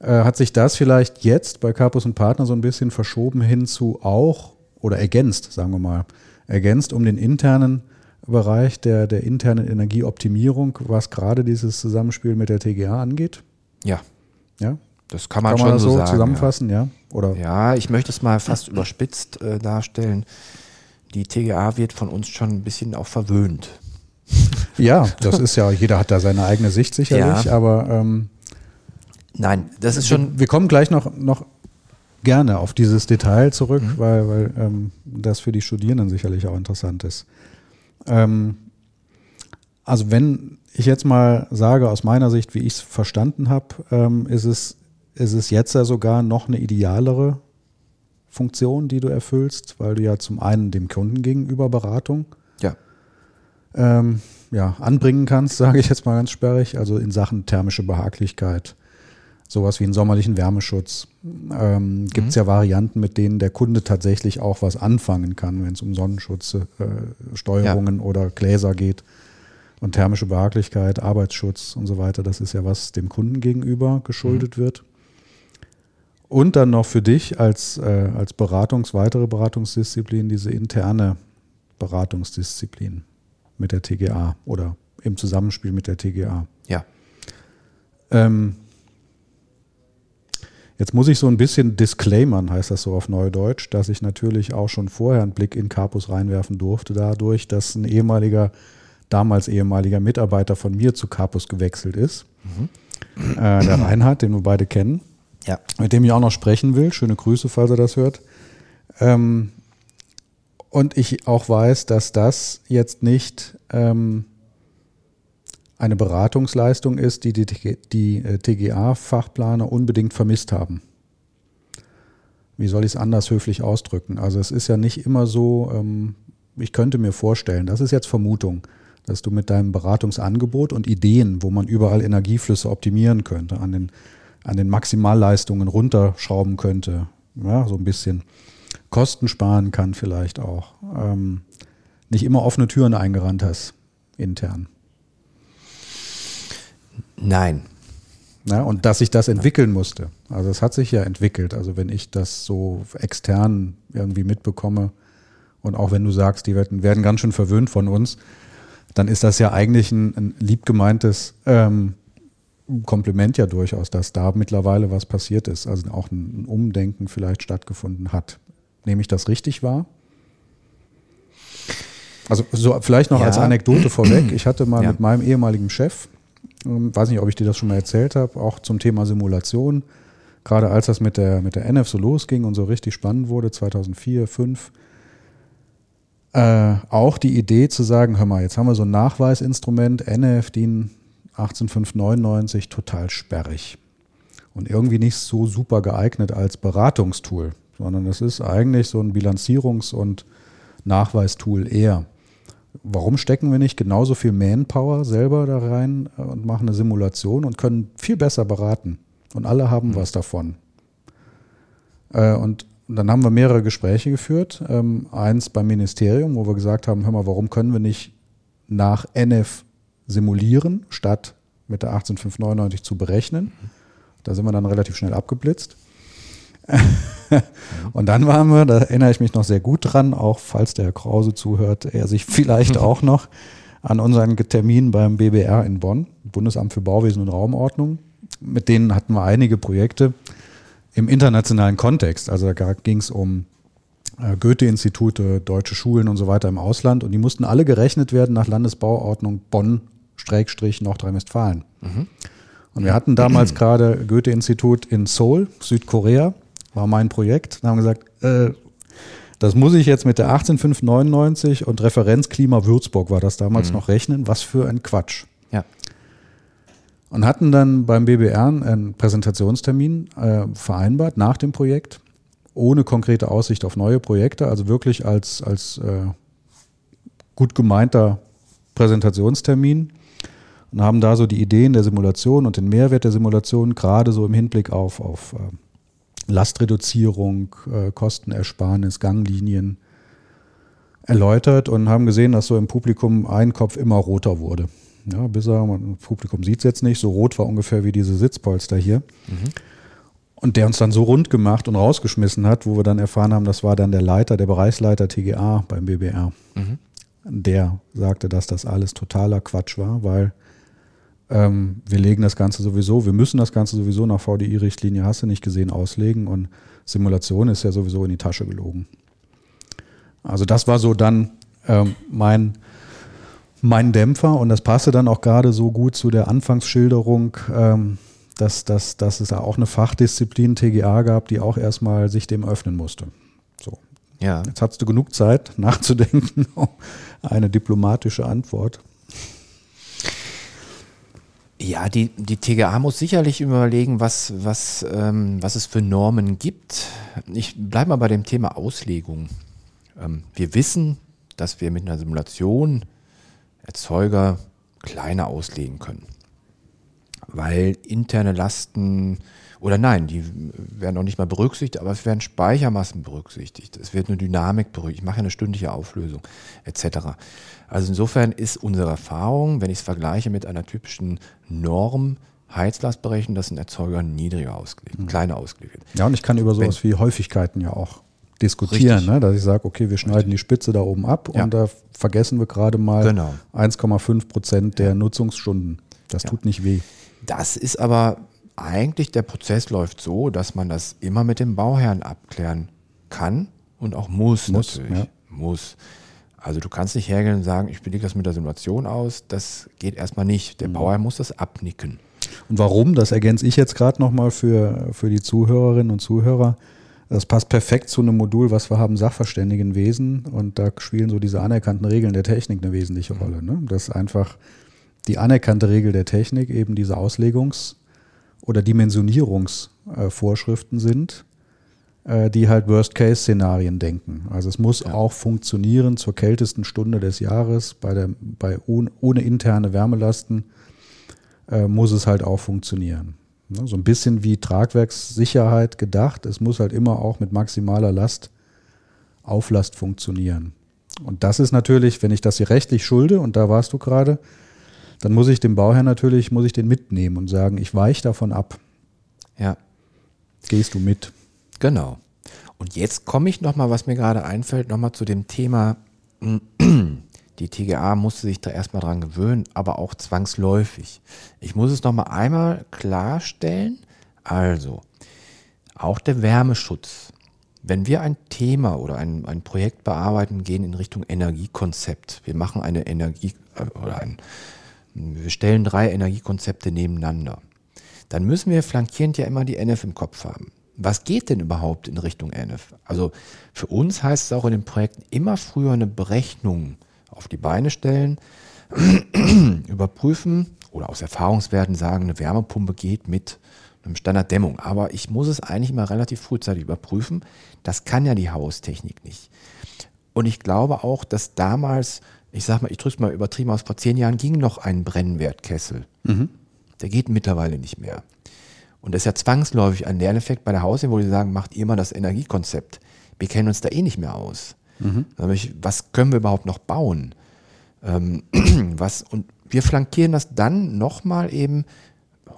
Äh, hat sich das vielleicht jetzt bei Capus und Partner so ein bisschen verschoben hin zu auch oder ergänzt, sagen wir mal, ergänzt um den internen Bereich der, der internen Energieoptimierung, was gerade dieses Zusammenspiel mit der TGA angeht? ja, Ja? das kann man Kann schon man das so so sagen. zusammenfassen, ja? Oder Ja. ja, ich möchte es mal fast überspitzt äh, darstellen. Die TGA wird von uns schon ein bisschen auch verwöhnt. ja, das ist ja, jeder hat da seine eigene Sicht sicherlich, Ja. aber ähm, Nein, das ist schon Wir kommen gleich noch, noch gerne auf dieses Detail zurück, mhm. weil, weil ähm, das für die Studierenden sicherlich auch interessant ist. Ähm, also wenn ich jetzt mal sage, aus meiner Sicht, wie ich es verstanden habe, ähm, ist, es, ist es jetzt ja sogar noch eine idealere Funktion, die du erfüllst, weil du ja zum einen dem Kunden gegenüber Beratung ja. Ähm, ja, anbringen kannst, sage ich jetzt mal ganz sperrig, also in Sachen thermische Behaglichkeit, sowas wie einen sommerlichen Wärmeschutz. Ähm, Gibt es mhm. ja Varianten, mit denen der Kunde tatsächlich auch was anfangen kann, wenn es um Sonnenschutzsteuerungen äh, ja. oder Gläser geht. Und thermische Behaglichkeit, Arbeitsschutz und so weiter, das ist ja was dem Kunden gegenüber geschuldet mhm. wird. Und dann noch für dich als, äh, als Beratungs-, weitere Beratungsdisziplin diese interne Beratungsdisziplin mit der TGA oder im Zusammenspiel mit der TGA. Ja. Ähm, jetzt muss ich so ein bisschen disclaimern, heißt das so auf Neudeutsch, dass ich natürlich auch schon vorher einen Blick in Carpus reinwerfen durfte, dadurch, dass ein ehemaliger, damals ehemaliger Mitarbeiter von mir zu Carpus gewechselt ist. Mhm. Äh, der Reinhard, den wir beide kennen. Ja. Mit dem ich auch noch sprechen will. Schöne Grüße, falls er das hört. Ähm, und ich auch weiß, dass das jetzt nicht ähm, eine Beratungsleistung ist, die die, die äh, TGA-Fachplaner unbedingt vermisst haben. Wie soll ich es anders höflich ausdrücken? Also es ist ja nicht immer so, ähm, ich könnte mir vorstellen, das ist jetzt Vermutung, dass du mit deinem Beratungsangebot und Ideen, wo man überall Energieflüsse optimieren könnte, an den, an den Maximalleistungen runterschrauben könnte, ja, so ein bisschen, Kosten sparen kann vielleicht auch. Ähm, nicht immer offene Türen eingerannt hast, intern. Nein. Na, und dass sich das entwickeln musste. Also es hat sich ja entwickelt. Also wenn ich das so extern irgendwie mitbekomme und auch wenn du sagst, die werden, werden ganz schön verwöhnt von uns, dann ist das ja eigentlich ein, ein lieb gemeintes ähm, Kompliment ja durchaus, dass da mittlerweile was passiert ist. Also auch ein Umdenken vielleicht stattgefunden hat. Nehme ich das richtig wahr? Also so vielleicht noch ja. als Anekdote vorweg. Ich hatte mal ja. mit meinem ehemaligen Chef, ähm, weiß nicht, ob ich dir das schon mal erzählt habe, auch zum Thema Simulation, gerade als das mit der, mit der NF so losging und so richtig spannend wurde, 2004, 2005, äh, auch die Idee zu sagen, hör mal, jetzt haben wir so ein Nachweisinstrument, NF DIN 18599, total sperrig und irgendwie nicht so super geeignet als Beratungstool sondern es ist eigentlich so ein Bilanzierungs- und Nachweistool eher. Warum stecken wir nicht genauso viel Manpower selber da rein äh, und machen eine Simulation und können viel besser beraten? Und alle haben mhm. was davon. Äh, und dann haben wir mehrere Gespräche geführt. Ähm, eins beim Ministerium, wo wir gesagt haben, hör mal, warum können wir nicht nach NF simulieren, statt mit der 18599 zu berechnen? Da sind wir dann relativ schnell abgeblitzt. und dann waren wir, da erinnere ich mich noch sehr gut dran, auch falls der Herr Krause zuhört, er sich vielleicht auch noch an unseren Termin beim BBR in Bonn, Bundesamt für Bauwesen und Raumordnung. Mit denen hatten wir einige Projekte im internationalen Kontext. Also da ging es um äh, Goethe-Institute, deutsche Schulen und so weiter im Ausland und die mussten alle gerechnet werden nach Landesbauordnung Bonn-Nordrhein-Westfalen. Mhm. Und wir hatten damals gerade Goethe-Institut in Seoul, Südkorea war mein Projekt. Dann haben wir gesagt, äh, das muss ich jetzt mit der 18599 und Referenzklima Würzburg war das damals mhm. noch rechnen. Was für ein Quatsch. Ja. Und hatten dann beim BBR einen Präsentationstermin äh, vereinbart nach dem Projekt, ohne konkrete Aussicht auf neue Projekte, also wirklich als, als äh, gut gemeinter Präsentationstermin und haben da so die Ideen der Simulation und den Mehrwert der Simulation gerade so im Hinblick auf, auf äh, Lastreduzierung, äh, Kostenersparnis, Ganglinien erläutert und haben gesehen, dass so im Publikum ein Kopf immer roter wurde. Ja, bis er, das Publikum sieht es jetzt nicht, so rot war ungefähr wie diese Sitzpolster hier. Mhm. Und der uns dann so rund gemacht und rausgeschmissen hat, wo wir dann erfahren haben, das war dann der Leiter, der Bereichsleiter TGA beim BBR. Mhm. Der sagte, dass das alles totaler Quatsch war, weil ähm, wir legen das Ganze sowieso, wir müssen das Ganze sowieso nach VDI-Richtlinie, hast du nicht gesehen, auslegen und Simulation ist ja sowieso in die Tasche gelogen. Also das war so dann ähm, mein, mein Dämpfer und das passte dann auch gerade so gut zu der Anfangsschilderung, ähm, dass, dass, dass es da auch eine Fachdisziplin TGA gab, die auch erstmal sich dem öffnen musste. So. Ja. Jetzt hast du genug Zeit nachzudenken, eine diplomatische Antwort. Ja, die, die TGA muss sicherlich überlegen, was, was, ähm, was es für Normen gibt. Ich bleibe mal bei dem Thema Auslegung. Ähm, wir wissen, dass wir mit einer Simulation Erzeuger kleiner auslegen können. Weil interne Lasten oder nein, die werden noch nicht mal berücksichtigt, aber es werden Speichermassen berücksichtigt. Es wird eine Dynamik berücksichtigt. Ich mache eine stündliche Auflösung etc. Also insofern ist unsere Erfahrung, wenn ich es vergleiche mit einer typischen Norm, Heizlastberechnung, dass ein Erzeuger niedriger ausgelegt, mhm. kleiner ausgelegt wird. Ja, und ich kann über sowas wenn, wie Häufigkeiten ja auch diskutieren, ne? dass ich sage, okay, wir schneiden richtig. die Spitze da oben ab ja. und da vergessen wir gerade mal genau. 1,5 Prozent der ja. Nutzungsstunden. Das ja. tut nicht weh. Das ist aber eigentlich der Prozess läuft so, dass man das immer mit dem Bauherrn abklären kann und auch muss, muss natürlich. Ja. Muss. Also du kannst nicht hergehen und sagen, ich belege das mit der Simulation aus. Das geht erstmal nicht. Der mhm. Bauherr muss das abnicken. Und warum? Das ergänze ich jetzt gerade nochmal für, für die Zuhörerinnen und Zuhörer. Das passt perfekt zu einem Modul, was wir haben, Sachverständigenwesen. Und da spielen so diese anerkannten Regeln der Technik eine wesentliche Rolle. Ne? Das einfach die anerkannte Regel der Technik eben diese Auslegungs- oder Dimensionierungsvorschriften sind, die halt Worst-Case-Szenarien denken. Also es muss ja. auch funktionieren zur kältesten Stunde des Jahres, bei der, bei ohne, ohne interne Wärmelasten äh, muss es halt auch funktionieren. Ne, so ein bisschen wie Tragwerkssicherheit gedacht. Es muss halt immer auch mit maximaler Last, Auflast funktionieren. Und das ist natürlich, wenn ich das hier rechtlich schulde, und da warst du gerade, dann muss ich dem Bauherrn natürlich, muss ich den mitnehmen und sagen, ich weiche davon ab. Ja. Gehst du mit? Genau. Und jetzt komme ich nochmal, was mir gerade einfällt, nochmal zu dem Thema, die TGA musste sich da erstmal dran gewöhnen, aber auch zwangsläufig. Ich muss es nochmal einmal klarstellen. Also, auch der Wärmeschutz. Wenn wir ein Thema oder ein, ein Projekt bearbeiten, gehen in Richtung Energiekonzept. Wir machen eine Energie äh, oder ein wir stellen drei Energiekonzepte nebeneinander. Dann müssen wir flankierend ja immer die NF im Kopf haben. Was geht denn überhaupt in Richtung NF? Also für uns heißt es auch in den Projekten immer früher eine Berechnung auf die Beine stellen, überprüfen oder aus Erfahrungswerten sagen, eine Wärmepumpe geht mit einem Standarddämmung. Aber ich muss es eigentlich immer relativ frühzeitig überprüfen. Das kann ja die Haustechnik nicht. Und ich glaube auch, dass damals ich sag mal, ich drücke mal übertrieben aus, vor zehn Jahren ging noch ein Brennwertkessel. Mhm. Der geht mittlerweile nicht mehr. Und das ist ja zwangsläufig ein Lerneffekt bei der Hauswirtschaft, wo die sagen, macht ihr mal das Energiekonzept. Wir kennen uns da eh nicht mehr aus. Mhm. Was können wir überhaupt noch bauen? Ähm, was, und wir flankieren das dann nochmal eben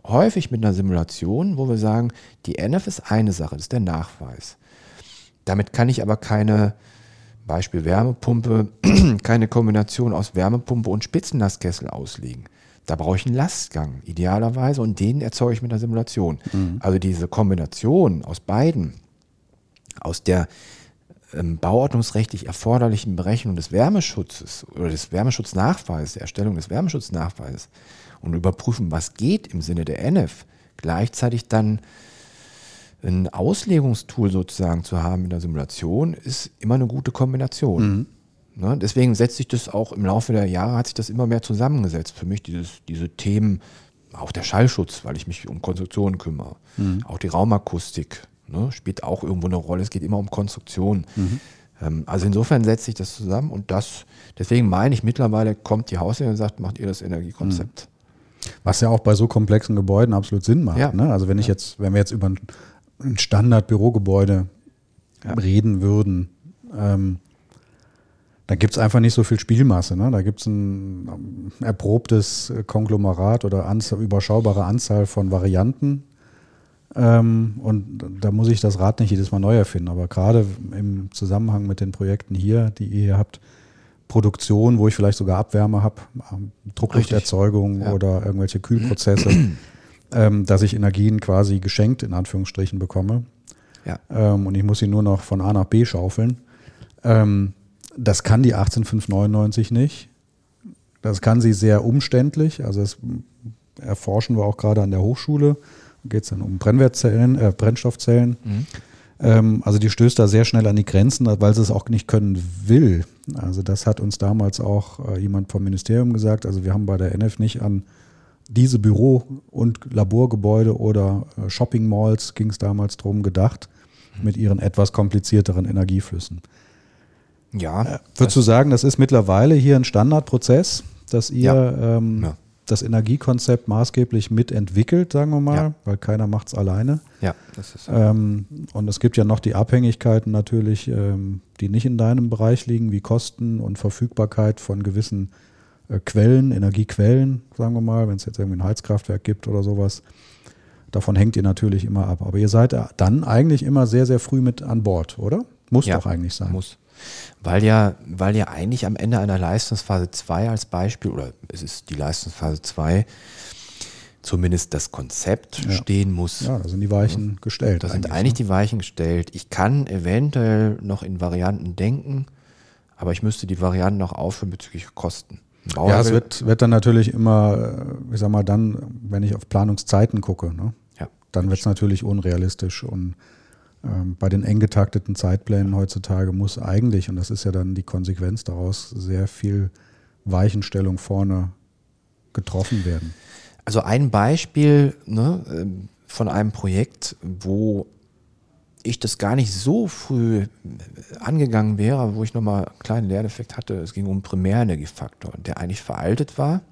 häufig mit einer Simulation, wo wir sagen, die NF ist eine Sache, das ist der Nachweis. Damit kann ich aber keine, Beispiel Wärmepumpe, keine Kombination aus Wärmepumpe und Spitzenlastkessel auslegen. Da brauche ich einen Lastgang, idealerweise, und den erzeuge ich mit einer Simulation. Mhm. Also diese Kombination aus beiden, aus der ähm, bauordnungsrechtlich erforderlichen Berechnung des Wärmeschutzes oder des Wärmeschutznachweises, der Erstellung des Wärmeschutznachweises und überprüfen, was geht im Sinne der NF, gleichzeitig dann ein Auslegungstool sozusagen zu haben in der Simulation, ist immer eine gute Kombination. Mhm. Ne? Deswegen setzt sich das auch im Laufe der Jahre, hat sich das immer mehr zusammengesetzt. Für mich dieses, diese Themen, auch der Schallschutz, weil ich mich um Konstruktionen kümmere. Mhm. Auch die Raumakustik ne, spielt auch irgendwo eine Rolle. Es geht immer um Konstruktion. Mhm. Ähm, also insofern setzt sich das zusammen und das, deswegen meine ich, mittlerweile kommt die Hausherr und sagt, macht ihr das Energiekonzept. Mhm. Was ja auch bei so komplexen Gebäuden absolut Sinn macht. Ja. Ne? Also wenn ich jetzt, wenn wir jetzt über ein ein Standard-Bürogebäude ja. reden würden, ähm, da gibt es einfach nicht so viel Spielmasse. Ne? Da gibt es ein ähm, erprobtes Konglomerat oder Anzahl, überschaubare Anzahl von Varianten. Ähm, und da muss ich das Rad nicht jedes Mal neu erfinden. Aber gerade im Zusammenhang mit den Projekten hier, die ihr hier habt, Produktion, wo ich vielleicht sogar Abwärme habe, ähm, Drucklufterzeugung ja. oder irgendwelche Kühlprozesse, ähm, dass ich Energien quasi geschenkt in Anführungsstrichen bekomme. Ja. Ähm, und ich muss sie nur noch von A nach B schaufeln. Ähm, das kann die 18599 nicht. Das kann sie sehr umständlich. Also das erforschen wir auch gerade an der Hochschule. geht es dann um Brennwertzellen, äh, Brennstoffzellen. Mhm. Ähm, also die stößt da sehr schnell an die Grenzen, weil sie es auch nicht können will. Also das hat uns damals auch äh, jemand vom Ministerium gesagt. Also wir haben bei der NF nicht an diese Büro- und Laborgebäude oder äh, Shopping Malls ging es damals drum gedacht, mit ihren etwas komplizierteren Energieflüssen. Ja. Äh, würdest du sagen, das ist mittlerweile hier ein Standardprozess, dass ihr ja. Ähm, ja. das Energiekonzept maßgeblich mitentwickelt, sagen wir mal, ja. weil keiner macht es alleine. Ja, das ist so. Ähm, und es gibt ja noch die Abhängigkeiten natürlich, ähm, die nicht in deinem Bereich liegen, wie Kosten und Verfügbarkeit von gewissen äh, Quellen, Energiequellen, sagen wir mal, wenn es jetzt irgendwie ein Heizkraftwerk gibt oder sowas. Davon hängt ihr natürlich immer ab. Aber ihr seid dann eigentlich immer sehr, sehr früh mit an Bord, oder? Muss doch eigentlich sein. Muss. Weil ja, weil ja eigentlich am Ende einer Leistungsphase 2 als Beispiel, oder es ist die Leistungsphase 2, zumindest das Konzept ja. stehen muss. Ja, da sind die Weichen gestellt. Da sind eigentlich ne? die Weichen gestellt. Ich kann eventuell noch in Varianten denken, aber ich müsste die Varianten noch aufführen bezüglich Kosten. Bauer ja, es wird, wird dann natürlich immer, ich sag mal, dann, wenn ich auf Planungszeiten gucke, ne? ja, dann wird es natürlich unrealistisch. Und bei den eng getakteten Zeitplänen heutzutage muss eigentlich, und das ist ja dann die Konsequenz daraus, sehr viel Weichenstellung vorne getroffen werden. Also ein Beispiel ne, ähm, von einem Projekt, wo ich das gar nicht so früh angegangen wäre, wo ich nochmal einen kleinen Lerneffekt hatte. Es ging um Primärenergiefaktor, der eigentlich veraltet war,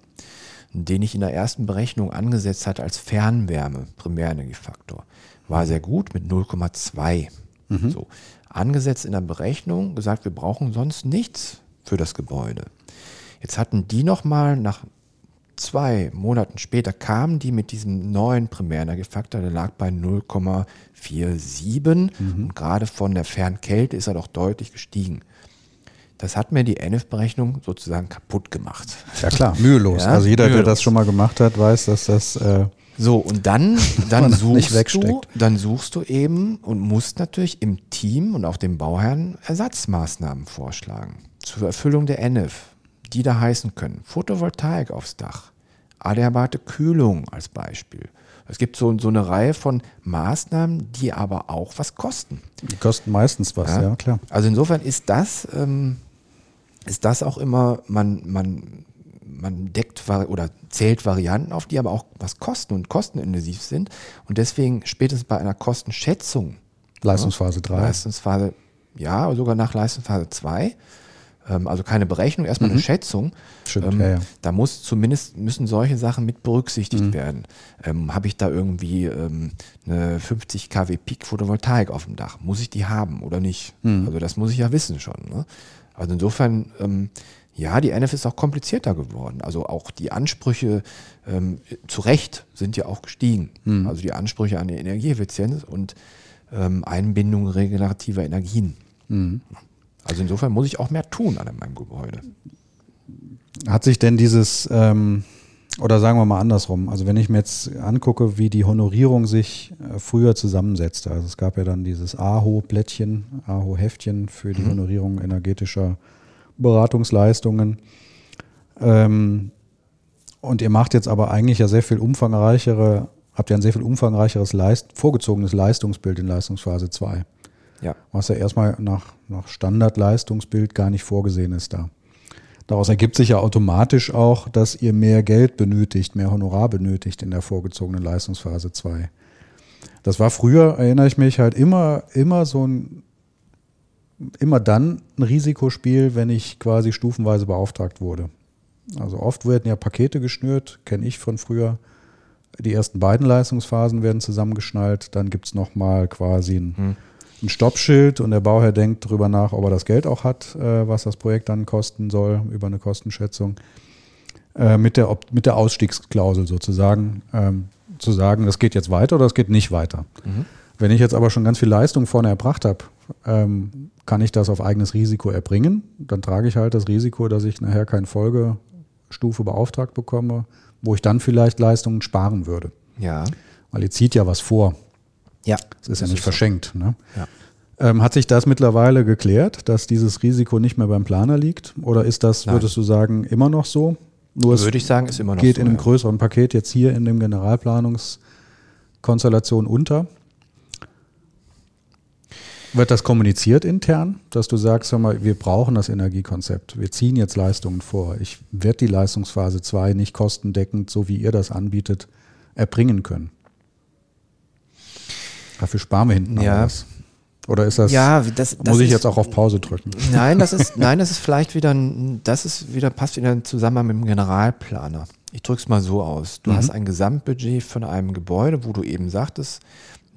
den ich in der ersten Berechnung angesetzt hatte als Fernwärme, Primärenergiefaktor. War sehr gut mit 0,2. Mhm. So. Angesetzt in der Berechnung, gesagt, wir brauchen sonst nichts für das Gebäude. Jetzt hatten die nochmal nach zwei Monaten später kamen die mit diesem neuen Primärenergiefaktor, der lag bei 0,47 mhm. und gerade von der Fernkälte ist er doch deutlich gestiegen. Das hat mir die NF-Berechnung sozusagen kaputt gemacht. Ja klar, mühelos. Ja, also jeder, mühelos. der das schon mal gemacht hat, weiß, dass das äh, so und dann dann suchst du, dann suchst du eben und musst natürlich im Team und auch dem Bauherrn Ersatzmaßnahmen vorschlagen zur Erfüllung der NF die da heißen können. Photovoltaik aufs Dach, adäquate Kühlung als Beispiel. Es gibt so, so eine Reihe von Maßnahmen, die aber auch was kosten. Die kosten meistens was, ja, ja klar. Also insofern ist das, ähm, ist das auch immer, man, man, man deckt oder zählt Varianten auf, die aber auch was kosten und kostenintensiv sind. Und deswegen spätestens bei einer Kostenschätzung. Leistungsphase 3. Leistungsphase, ja, sogar nach Leistungsphase 2 ähm, also keine Berechnung, erstmal mhm. eine Schätzung. Stimmt, ähm, ja, ja. Da muss zumindest müssen solche Sachen mit berücksichtigt mhm. werden. Ähm, Habe ich da irgendwie ähm, eine 50 kW Peak Photovoltaik auf dem Dach? Muss ich die haben oder nicht? Mhm. Also das muss ich ja wissen schon. Ne? Also insofern, ähm, ja, die NF ist auch komplizierter geworden. Also auch die Ansprüche ähm, zu Recht sind ja auch gestiegen. Mhm. Also die Ansprüche an die Energieeffizienz und Einbindung regenerativer Energien. Mhm. Also insofern muss ich auch mehr tun an meinem Gebäude. Hat sich denn dieses, ähm, oder sagen wir mal andersrum, also wenn ich mir jetzt angucke, wie die Honorierung sich äh, früher zusammensetzte, also es gab ja dann dieses AHO-Blättchen, AHO-Heftchen für die mhm. Honorierung energetischer Beratungsleistungen. Ähm, und ihr macht jetzt aber eigentlich ja sehr viel umfangreichere, habt ja ein sehr viel umfangreicheres Leist, vorgezogenes Leistungsbild in Leistungsphase 2. Ja. Was ja erstmal nach, nach Standardleistungsbild gar nicht vorgesehen ist da. Daraus ergibt sich ja automatisch auch, dass ihr mehr Geld benötigt, mehr Honorar benötigt in der vorgezogenen Leistungsphase 2. Das war früher, erinnere ich mich, halt immer, immer so ein, immer dann ein Risikospiel, wenn ich quasi stufenweise beauftragt wurde. Also oft werden ja Pakete geschnürt, kenne ich von früher. Die ersten beiden Leistungsphasen werden zusammengeschnallt, dann gibt es nochmal quasi ein. Hm ein Stoppschild und der Bauherr denkt darüber nach, ob er das Geld auch hat, äh, was das Projekt dann kosten soll, über eine Kostenschätzung, äh, mit, der, mit der Ausstiegsklausel sozusagen, ähm, zu sagen, das geht jetzt weiter oder das geht nicht weiter. Mhm. Wenn ich jetzt aber schon ganz viel Leistung vorne erbracht habe, ähm, kann ich das auf eigenes Risiko erbringen. Dann trage ich halt das Risiko, dass ich nachher keine Folgestufe beauftragt bekomme, wo ich dann vielleicht Leistungen sparen würde. Ja. Weil ihr zieht ja was vor. Ja. Es ist ja nicht ist verschenkt. Ne? Ja. Ähm, hat sich das mittlerweile geklärt, dass dieses Risiko nicht mehr beim Planer liegt? Oder ist das, Nein. würdest du sagen, immer noch so? Nur Würde ich sagen, ist immer noch geht so. Geht in einem ja. größeren Paket jetzt hier in dem Generalplanungsthema Konstellation unter? Wird das kommuniziert intern, dass du sagst, hör mal, wir brauchen das Energiekonzept, wir ziehen jetzt Leistungen vor. Ich werde die Leistungsphase 2 nicht kostendeckend, so wie ihr das anbietet, erbringen können. Dafür sparen wir hinten ja. was. Oder ist das, ja, das, das muss ich ist, jetzt auch auf Pause drücken? Nein, das ist, nein, das ist vielleicht wieder, das ist wieder, passt wieder zusammen mit dem Generalplaner. Ich drücke es mal so aus. Du mhm. hast ein Gesamtbudget von einem Gebäude, wo du eben sagtest,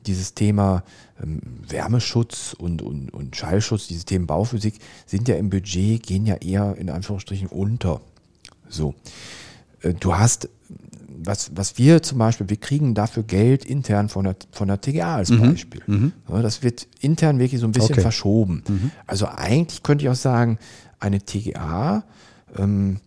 dieses Thema Wärmeschutz und, und, und Schallschutz, dieses Thema Bauphysik sind ja im Budget, gehen ja eher in Anführungsstrichen unter. So. Äh, du hast, was, was wir zum Beispiel, wir kriegen dafür Geld intern von der, von der TGA als mhm. Beispiel. Mhm. Das wird intern wirklich so ein bisschen okay. verschoben. Mhm. Also eigentlich könnte ich auch sagen, eine TGA ähm,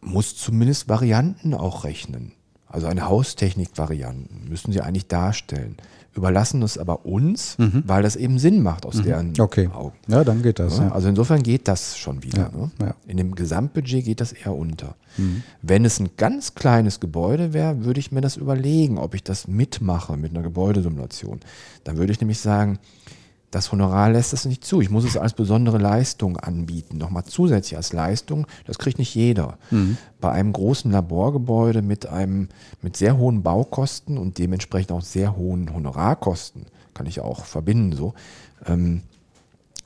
muss zumindest Varianten auch rechnen. Also eine Haustechnik-Varianten müssen sie eigentlich darstellen überlassen es aber uns, mhm. weil das eben Sinn macht aus mhm. deren okay. Augen. Ja, dann geht das. Ja, also insofern geht das schon wieder. Ja, ne? ja. In dem Gesamtbudget geht das eher unter. Mhm. Wenn es ein ganz kleines Gebäude wäre, würde ich mir das überlegen, ob ich das mitmache mit einer Gebäudesimulation. Dann würde ich nämlich sagen, das Honorar lässt es nicht zu. Ich muss es als besondere Leistung anbieten. Nochmal zusätzlich als Leistung. Das kriegt nicht jeder. Mhm. Bei einem großen Laborgebäude mit einem, mit sehr hohen Baukosten und dementsprechend auch sehr hohen Honorarkosten, kann ich auch verbinden so, ähm,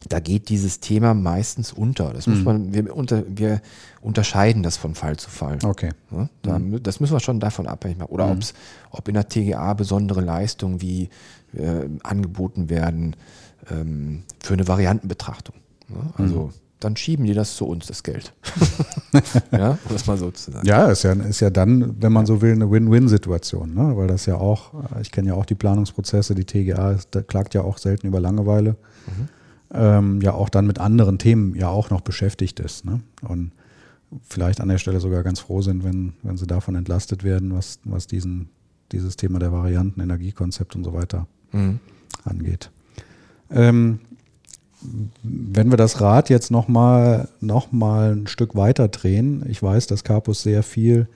da geht dieses Thema meistens unter. Das muss mhm. man, wir, unter, wir unterscheiden das von Fall zu Fall. Okay. Ja, da, mhm. Das müssen wir schon davon abhängig machen. Oder mhm. ob in der TGA besondere Leistungen wie äh, angeboten werden, ähm, für eine Variantenbetrachtung. Ne? Also mhm. dann schieben die das zu uns, das Geld. ja, um das mal so zu sagen. Ja, ist ja, ist ja dann, wenn man so will, eine Win-Win-Situation, ne? weil das ja auch, ich kenne ja auch die Planungsprozesse, die TGA da klagt ja auch selten über Langeweile, mhm. ähm, ja auch dann mit anderen Themen ja auch noch beschäftigt ist. Ne? Und vielleicht an der Stelle sogar ganz froh sind, wenn, wenn sie davon entlastet werden, was, was diesen, dieses Thema der Varianten, Energiekonzept und so weiter mhm. angeht. Ähm, wenn wir das Rad jetzt nochmal noch mal ein Stück weiter drehen, ich weiß, dass Carpus sehr viel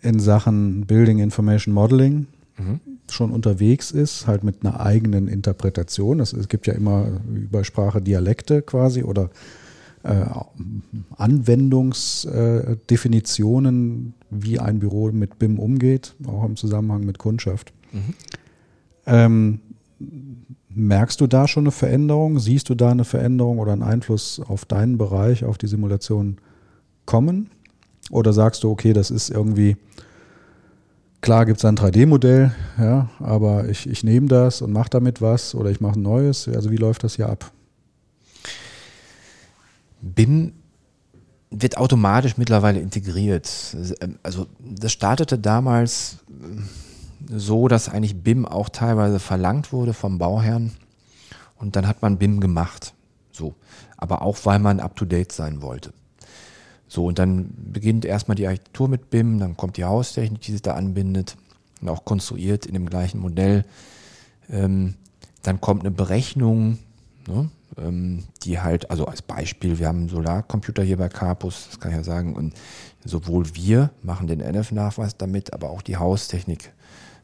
in Sachen Building Information Modeling mhm. schon unterwegs ist, halt mit einer eigenen Interpretation. Das, es gibt ja immer über Sprache Dialekte quasi oder äh, Anwendungsdefinitionen, äh, wie ein Büro mit BIM umgeht, auch im Zusammenhang mit Kundschaft. Mhm. Ähm, Merkst du da schon eine Veränderung? Siehst du da eine Veränderung oder einen Einfluss auf deinen Bereich, auf die Simulation kommen? Oder sagst du, okay, das ist irgendwie, klar gibt es ein 3D-Modell, ja, aber ich, ich nehme das und mache damit was oder ich mache ein neues. Also wie läuft das hier ab? BIM wird automatisch mittlerweile integriert. Also das startete damals so, dass eigentlich BIM auch teilweise verlangt wurde vom Bauherrn. Und dann hat man BIM gemacht. So. Aber auch, weil man up to date sein wollte. So, und dann beginnt erstmal die Architektur mit BIM, dann kommt die Haustechnik, die sich da anbindet und auch konstruiert in dem gleichen Modell. Ähm, dann kommt eine Berechnung, ne, ähm, die halt, also als Beispiel, wir haben einen Solarcomputer hier bei Carpus, das kann ich ja sagen, und sowohl wir machen den NF-Nachweis damit, aber auch die Haustechnik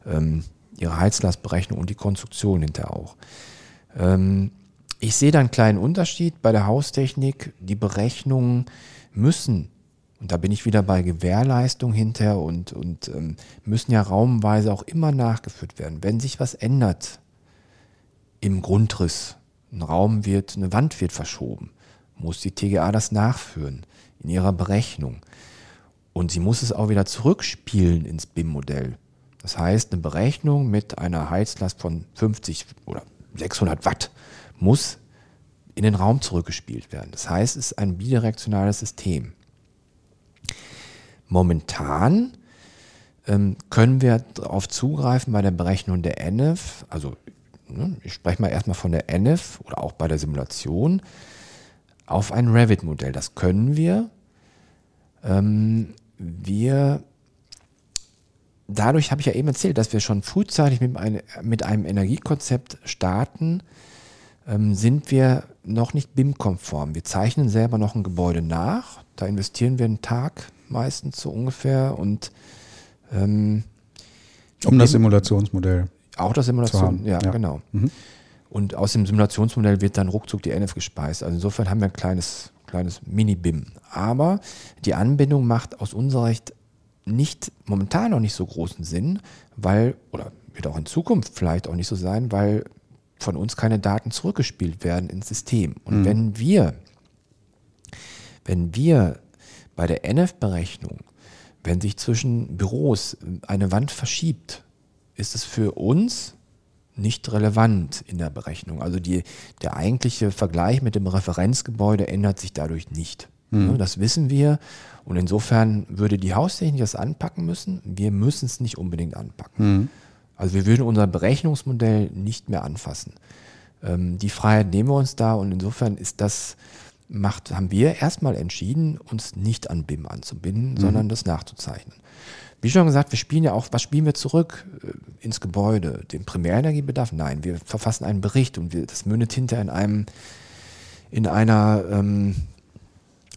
ähm, ihre Heizlastberechnung und die Konstruktion hinterher auch. Ähm, ich sehe da einen kleinen Unterschied bei der Haustechnik. Die Berechnungen müssen, und da bin ich wieder bei Gewährleistung hinterher und, und ähm, müssen ja raumweise auch immer nachgeführt werden. Wenn sich was ändert im Grundriss, ein Raum wird, eine Wand wird verschoben, muss die TGA das nachführen in ihrer Berechnung. Und sie muss es auch wieder zurückspielen ins BIM-Modell. Das heißt, eine Berechnung mit einer Heizlast von 50 oder 600 Watt muss in den Raum zurückgespielt werden. Das heißt, es ist ein bidirektionales System. Momentan ähm, können wir darauf zugreifen bei der Berechnung der NF, also ne, ich spreche mal erstmal von der NF oder auch bei der Simulation, auf ein Revit-Modell. Das können wir. Ähm, wir dadurch habe ich ja eben erzählt, dass wir schon frühzeitig mit, eine, mit einem Energiekonzept starten, ähm, sind wir noch nicht BIM-konform. Wir zeichnen selber noch ein Gebäude nach. Da investieren wir einen Tag meistens so ungefähr und ähm, um das Simulationsmodell Auch das Simulation, ja, ja, genau. Mhm. Und aus dem Simulationsmodell wird dann ruckzuck die NF gespeist. Also insofern haben wir ein kleines, kleines Mini-BIM. Aber die Anbindung macht aus unserer Sicht nicht momentan noch nicht so großen Sinn, weil, oder wird auch in Zukunft vielleicht auch nicht so sein, weil von uns keine Daten zurückgespielt werden ins System. Und mhm. wenn wir, wenn wir bei der NF-Berechnung, wenn sich zwischen Büros eine Wand verschiebt, ist es für uns nicht relevant in der Berechnung. Also die, der eigentliche Vergleich mit dem Referenzgebäude ändert sich dadurch nicht. Mhm. Das wissen wir. Und insofern würde die Haustechnik das anpacken müssen. Wir müssen es nicht unbedingt anpacken. Mhm. Also wir würden unser Berechnungsmodell nicht mehr anfassen. Ähm, die Freiheit nehmen wir uns da und insofern ist das, macht, haben wir erstmal entschieden, uns nicht an BIM anzubinden, mhm. sondern das nachzuzeichnen. Wie schon gesagt, wir spielen ja auch, was spielen wir zurück äh, ins Gebäude? Den Primärenergiebedarf? Nein, wir verfassen einen Bericht und wir, das mündet hinter in einem, in einer, ähm,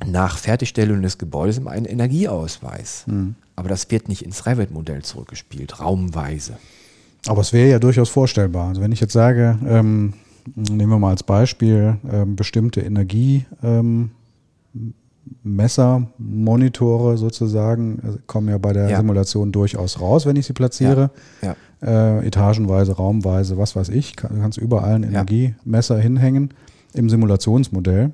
nach Fertigstellung des Gebäudes in einen Energieausweis. Mhm. Aber das wird nicht ins Revit-Modell zurückgespielt, raumweise. Aber es wäre ja durchaus vorstellbar. Also wenn ich jetzt sage, ähm, nehmen wir mal als Beispiel ähm, bestimmte Energie, ähm, Monitore sozusagen äh, kommen ja bei der ja. Simulation durchaus raus, wenn ich sie platziere. Ja. Ja. Äh, etagenweise, raumweise, was weiß ich. Kann, kannst überall ein Energiemesser hinhängen im Simulationsmodell.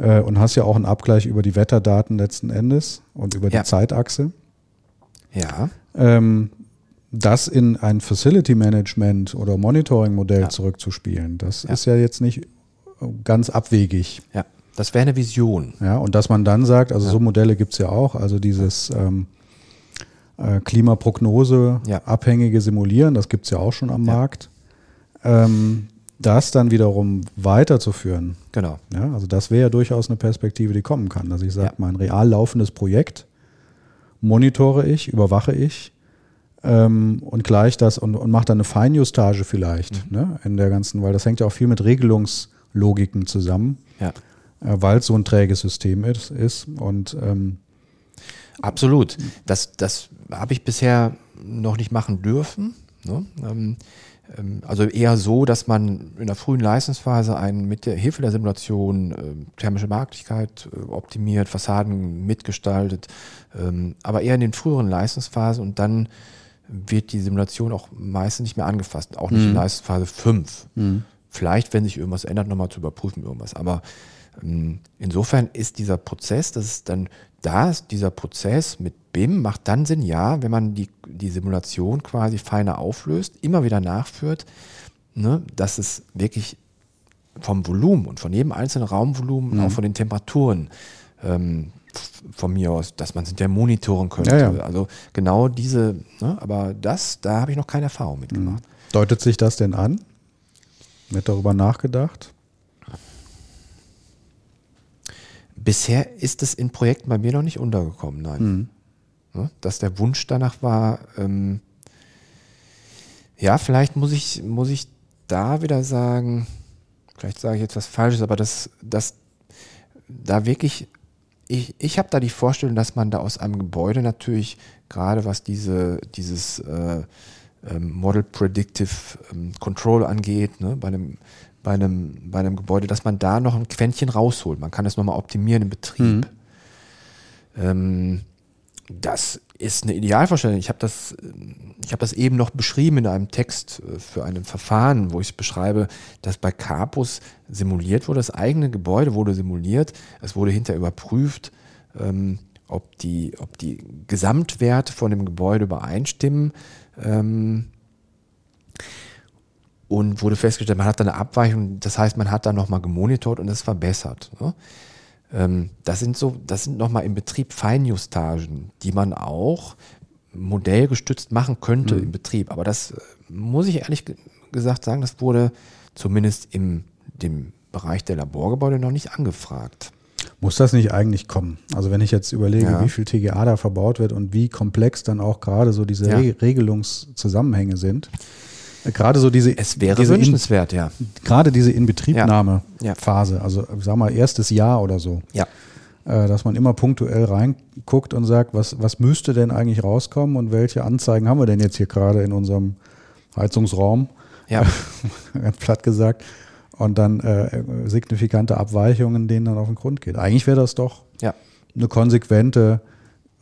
Äh, und hast ja auch einen Abgleich über die Wetterdaten letzten Endes und über die Zeitachse. Ja. Ähm, das in ein Facility Management oder Monitoring Modell zurückzuspielen, das ist ja jetzt nicht ganz abwegig. Ja. Das wäre eine Vision. Ja, und dass man dann sagt, also ja. so Modelle gibt es ja auch, also dieses ähm, äh, Klimaprognose ja. abhängige Simulieren, das gibt es ja auch schon am ja. Markt. Ähm, das dann wiederum weiterzuführen. Genau. Ja, also das wäre ja durchaus eine Perspektive, die kommen kann, dass ich sage, mein real laufendes Projekt monitore ich, überwache ich ähm, und gleich das und, und mache dann eine Feinjustage vielleicht mhm. ne, in der ganzen, weil das hängt ja auch viel mit Regelungslogiken zusammen. Ja äh, weil es so ein träges System ist. ist. Und ähm, Absolut. Das, das habe ich bisher noch nicht machen dürfen. Ne? Ähm, also eher so, dass man in der frühen Leistungsphase einen mit der Hilfe der Simulation äh, thermische Marktigkeit äh, optimiert, Fassaden mitgestaltet, ähm, aber eher in den früheren Leistungsphasen und dann wird die Simulation auch meistens nicht mehr angefasst, auch nicht mhm. in Leistungsphase 5. Mhm. Vielleicht, wenn sich irgendwas ändert, nochmal zu überprüfen irgendwas. Aber ähm, insofern ist dieser Prozess, das ist dann da ist dieser Prozess mit BIM macht dann Sinn, ja, wenn man die, die Simulation quasi feiner auflöst, immer wieder nachführt, ne, dass es wirklich vom Volumen und von jedem einzelnen Raumvolumen, mhm. auch von den Temperaturen, ähm, von mir aus, dass man es hinterher monitoren könnte. Ja, ja. Also genau diese, ne, aber das, da habe ich noch keine Erfahrung mitgemacht. Mhm. Deutet sich das denn an? Wird darüber nachgedacht? Bisher ist es in Projekten bei mir noch nicht untergekommen, nein. Mhm. Ne, dass der Wunsch danach war, ähm, ja, vielleicht muss ich, muss ich da wieder sagen, vielleicht sage ich jetzt was Falsches, aber dass, dass da wirklich, ich, ich habe da die Vorstellung, dass man da aus einem Gebäude natürlich, gerade was diese, dieses äh, ähm, Model Predictive ähm, Control angeht, ne, bei einem bei einem, bei einem Gebäude, dass man da noch ein Quäntchen rausholt. Man kann es nochmal optimieren im Betrieb. Mhm. Ähm, das ist eine Idealvorstellung. Ich habe das, ich hab das eben noch beschrieben in einem Text äh, für ein Verfahren, wo ich beschreibe, dass bei Capus simuliert wurde. Das eigene Gebäude wurde simuliert. Es wurde hinterher überprüft, ähm, ob, die, ob die Gesamtwerte von dem Gebäude übereinstimmen. Ähm, und wurde festgestellt, man hat da eine Abweichung, das heißt, man hat da nochmal gemonitort und es verbessert. Ne? Ähm, das sind so, das sind nochmal im Betrieb Feinjustagen, die man auch modellgestützt machen könnte mhm. im Betrieb. Aber das äh, muss ich ehrlich gesagt sagen, das wurde zumindest im dem Bereich der Laborgebäude noch nicht angefragt. Muss das nicht eigentlich kommen? Also wenn ich jetzt überlege, ja. wie viel TGA da verbaut wird und wie komplex dann auch gerade so diese ja. Re Regelungszusammenhänge sind, Gerade so diese. Es wäre diese wünschenswert, in, ja. Gerade diese Inbetriebnahme-Phase, ja. also sag mal erstes Jahr oder so. Ja. Äh, dass man immer punktuell reinguckt und sagt, was, was müsste denn eigentlich rauskommen und welche Anzeigen haben wir denn jetzt hier gerade in unserem Heizungsraum, Ja. ganz platt gesagt, und dann äh, signifikante Abweichungen, denen dann auf den Grund geht. Eigentlich wäre das doch Ja. eine konsequente,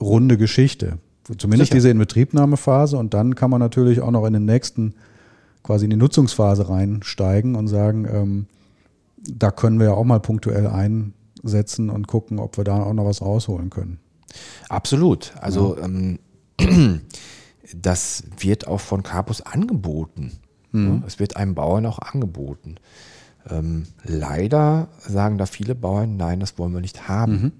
runde Geschichte. Zumindest Sicher. diese Inbetriebnahmephase und dann kann man natürlich auch noch in den nächsten, quasi in die Nutzungsphase reinsteigen und sagen, ähm, da können wir ja auch mal punktuell einsetzen und gucken, ob wir da auch noch was rausholen können. Absolut. Also ähm, das wird auch von Capus angeboten. Ja, es wird einem Bauern auch angeboten. Ähm, leider sagen da viele Bauern, nein, das wollen wir nicht haben.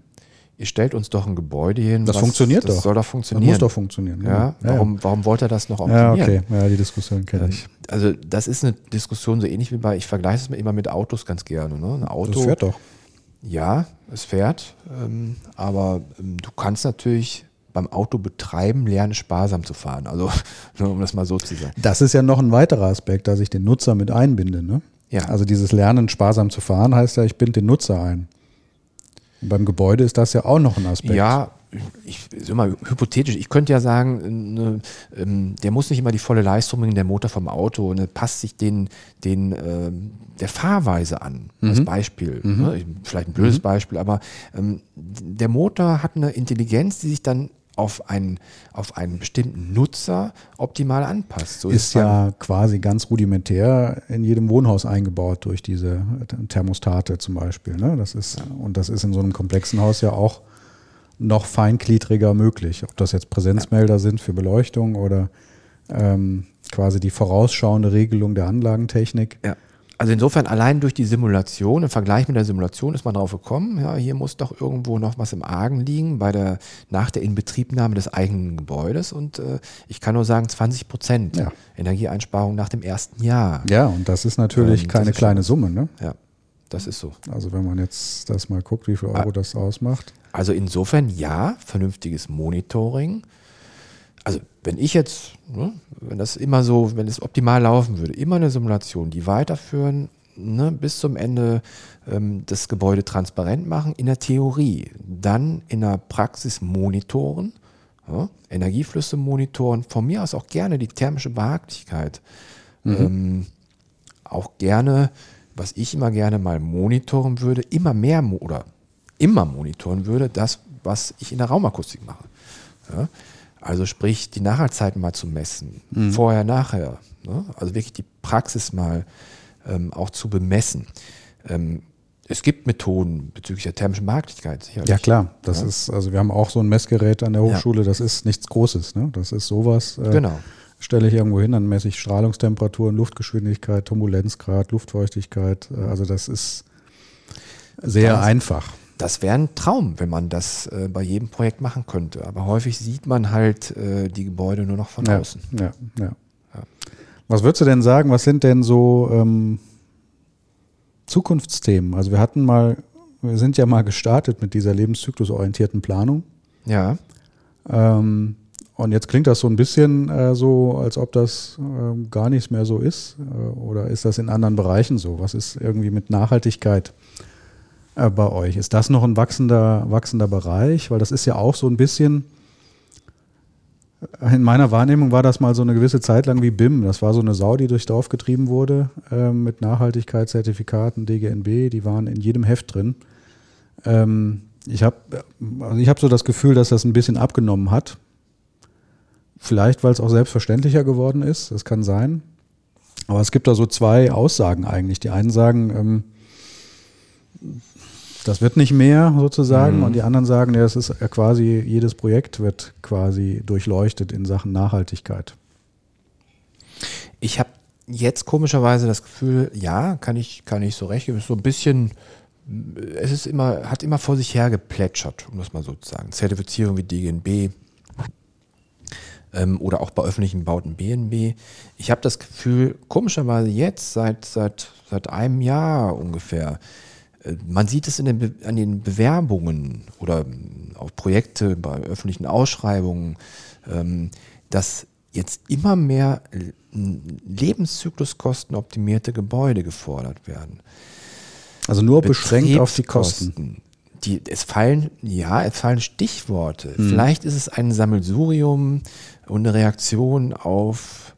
Ihr stellt uns doch ein Gebäude hin. Das funktioniert das doch. soll doch Das funktionieren. muss doch funktionieren. ja, ja. warum, warum wollt ihr das noch Ja, optimieren? okay. Ja, die Diskussion kenne ich. Also das ist eine Diskussion so ähnlich wie bei, ich vergleiche es mir immer mit Autos ganz gerne. Ne? Ein Auto, Das fährt doch. ja, es fährt, ähm, aber ähm, du kannst natürlich beim Auto betreiben lernen, sparsam zu fahren. Also, nur um das mal so zu sagen. Das ist ja noch ein weiterer Aspekt, dass ich den Nutzer mit einbinde. Ne? Ja. Also dieses Lernen, sparsam zu fahren, heißt ja, ich binde den Nutzer ein. Beim Gebäude ist das ja auch noch ein Aspekt. Ja, ich ist immer hypothetisch. Ich könnte ja sagen, ne, ähm, der muss nicht immer die volle Leistung bringen, der Motor vom Auto, ne, passt sich den, den ähm, der Fahrweise an. Mhm. Als Beispiel. Ne? Vielleicht ein blödes Beispiel, aber ähm, der Motor hat eine Intelligenz, die sich dann auf einen, auf einen bestimmten Nutzer optimal anpasst. So ist beim- ja quasi ganz rudimentär in jedem Wohnhaus eingebaut durch diese Thermostate zum Beispiel. Ne? Das ist, und das ist in so einem komplexen Haus ja auch noch feingliedriger möglich. Ob das jetzt Präsenzmelder sind für Beleuchtung oder ähm, quasi die vorausschauende Regelung der Anlagentechnik. Ja. Also insofern allein durch die Simulation, im Vergleich mit der Simulation ist man drauf gekommen, ja, hier muss doch irgendwo noch was im Argen liegen bei der, nach der Inbetriebnahme des eigenen Gebäudes und äh, ich kann nur sagen 20 Prozent Ja. Energieeinsparung nach dem ersten Jahr. Ja, und das ist natürlich Ähm, keine ist kleine Summe. Ne? Ja, das ist so. Also wenn man jetzt das mal guckt, wie viel Euro das ausmacht. Also insofern ja, vernünftiges Monitoring. Also wenn ich jetzt, ne, wenn das immer so, wenn es optimal laufen würde, immer eine Simulation, die weiterführen, ne, bis zum Ende ähm, das Gebäude transparent machen, in der Theorie, dann in der Praxis monitoren, ja, Energieflüsse monitoren, von mir aus auch gerne die thermische Behaglichkeit. Ähm, auch gerne, was ich immer gerne mal monitoren würde, immer mehr mo oder immer monitoren würde, das, was ich in der Raumakustik mache. Ja? Also sprich, die Nachhaltigkeiten mal zu messen, vorher, nachher. Ne? Also wirklich die Praxis mal ähm, auch zu bemessen. Ähm, es gibt Methoden bezüglich der thermischen Behaglichkeit, sicherlich. Ja klar, das ist, also wir haben auch so ein Messgerät an der Hochschule, das ist nichts Großes, ne? Das ist sowas. Äh, Genau. Stelle ich irgendwo hin, dann messe ich Strahlungstemperaturen, Luftgeschwindigkeit, Turbulenzgrad, Luftfeuchtigkeit. äh, Also das ist sehr Das- einfach. Das wäre ein Traum, wenn man das äh, bei jedem Projekt machen könnte. Aber häufig sieht man halt äh, die Gebäude nur noch von Ja, außen. ja, ja. Was würdest du denn sagen, was sind denn so ähm, Zukunftsthemen? Also wir hatten mal, wir sind ja mal gestartet mit dieser lebenszyklusorientierten Planung. Ja. Ähm, und jetzt klingt das so ein bisschen äh, so, als ob das ähm, gar nichts mehr so ist. Äh, oder ist das in anderen Bereichen so? Was ist irgendwie mit Nachhaltigkeit äh, bei euch? Ist das noch ein wachsender, wachsender Bereich? Weil das ist ja auch so ein bisschen, in meiner Wahrnehmung war das mal so eine gewisse Zeit lang wie BIM. Das war so eine Sau, die durchs Dorf getrieben wurde ähm, mit Nachhaltigkeitszertifikaten, DGNB, die waren in jedem Heft drin. Ähm, ich habe also hab so das Gefühl, dass das ein bisschen abgenommen hat. Vielleicht, weil es auch selbstverständlicher geworden ist, das kann sein. Aber es gibt da so zwei Aussagen eigentlich. Die einen sagen, ähm, das wird nicht mehr sozusagen, und die anderen sagen, ja, es ist quasi, jedes Projekt wird quasi durchleuchtet in Sachen Nachhaltigkeit. Ich habe jetzt komischerweise das Gefühl, ja, kann ich, kann ich so recht geben, ist so ein bisschen, es ist immer, hat immer vor sich her geplätschert, um das mal so zu sagen. Zertifizierung wie DGNB ähm, oder auch bei öffentlichen Bauten BNB. Ich habe das Gefühl, komischerweise jetzt, seit, seit, seit einem Jahr ungefähr, äh, man sieht es in den an den Bewerbungen oder auch Projekte bei öffentlichen Ausschreibungen, ähm, dass jetzt immer mehr lebenszykluskostenoptimierte Gebäude gefordert werden. Also nur beschränkt auf die Kosten. Die, es fallen, ja, es fallen Stichworte. Vielleicht ist es ein Sammelsurium und eine Reaktion auf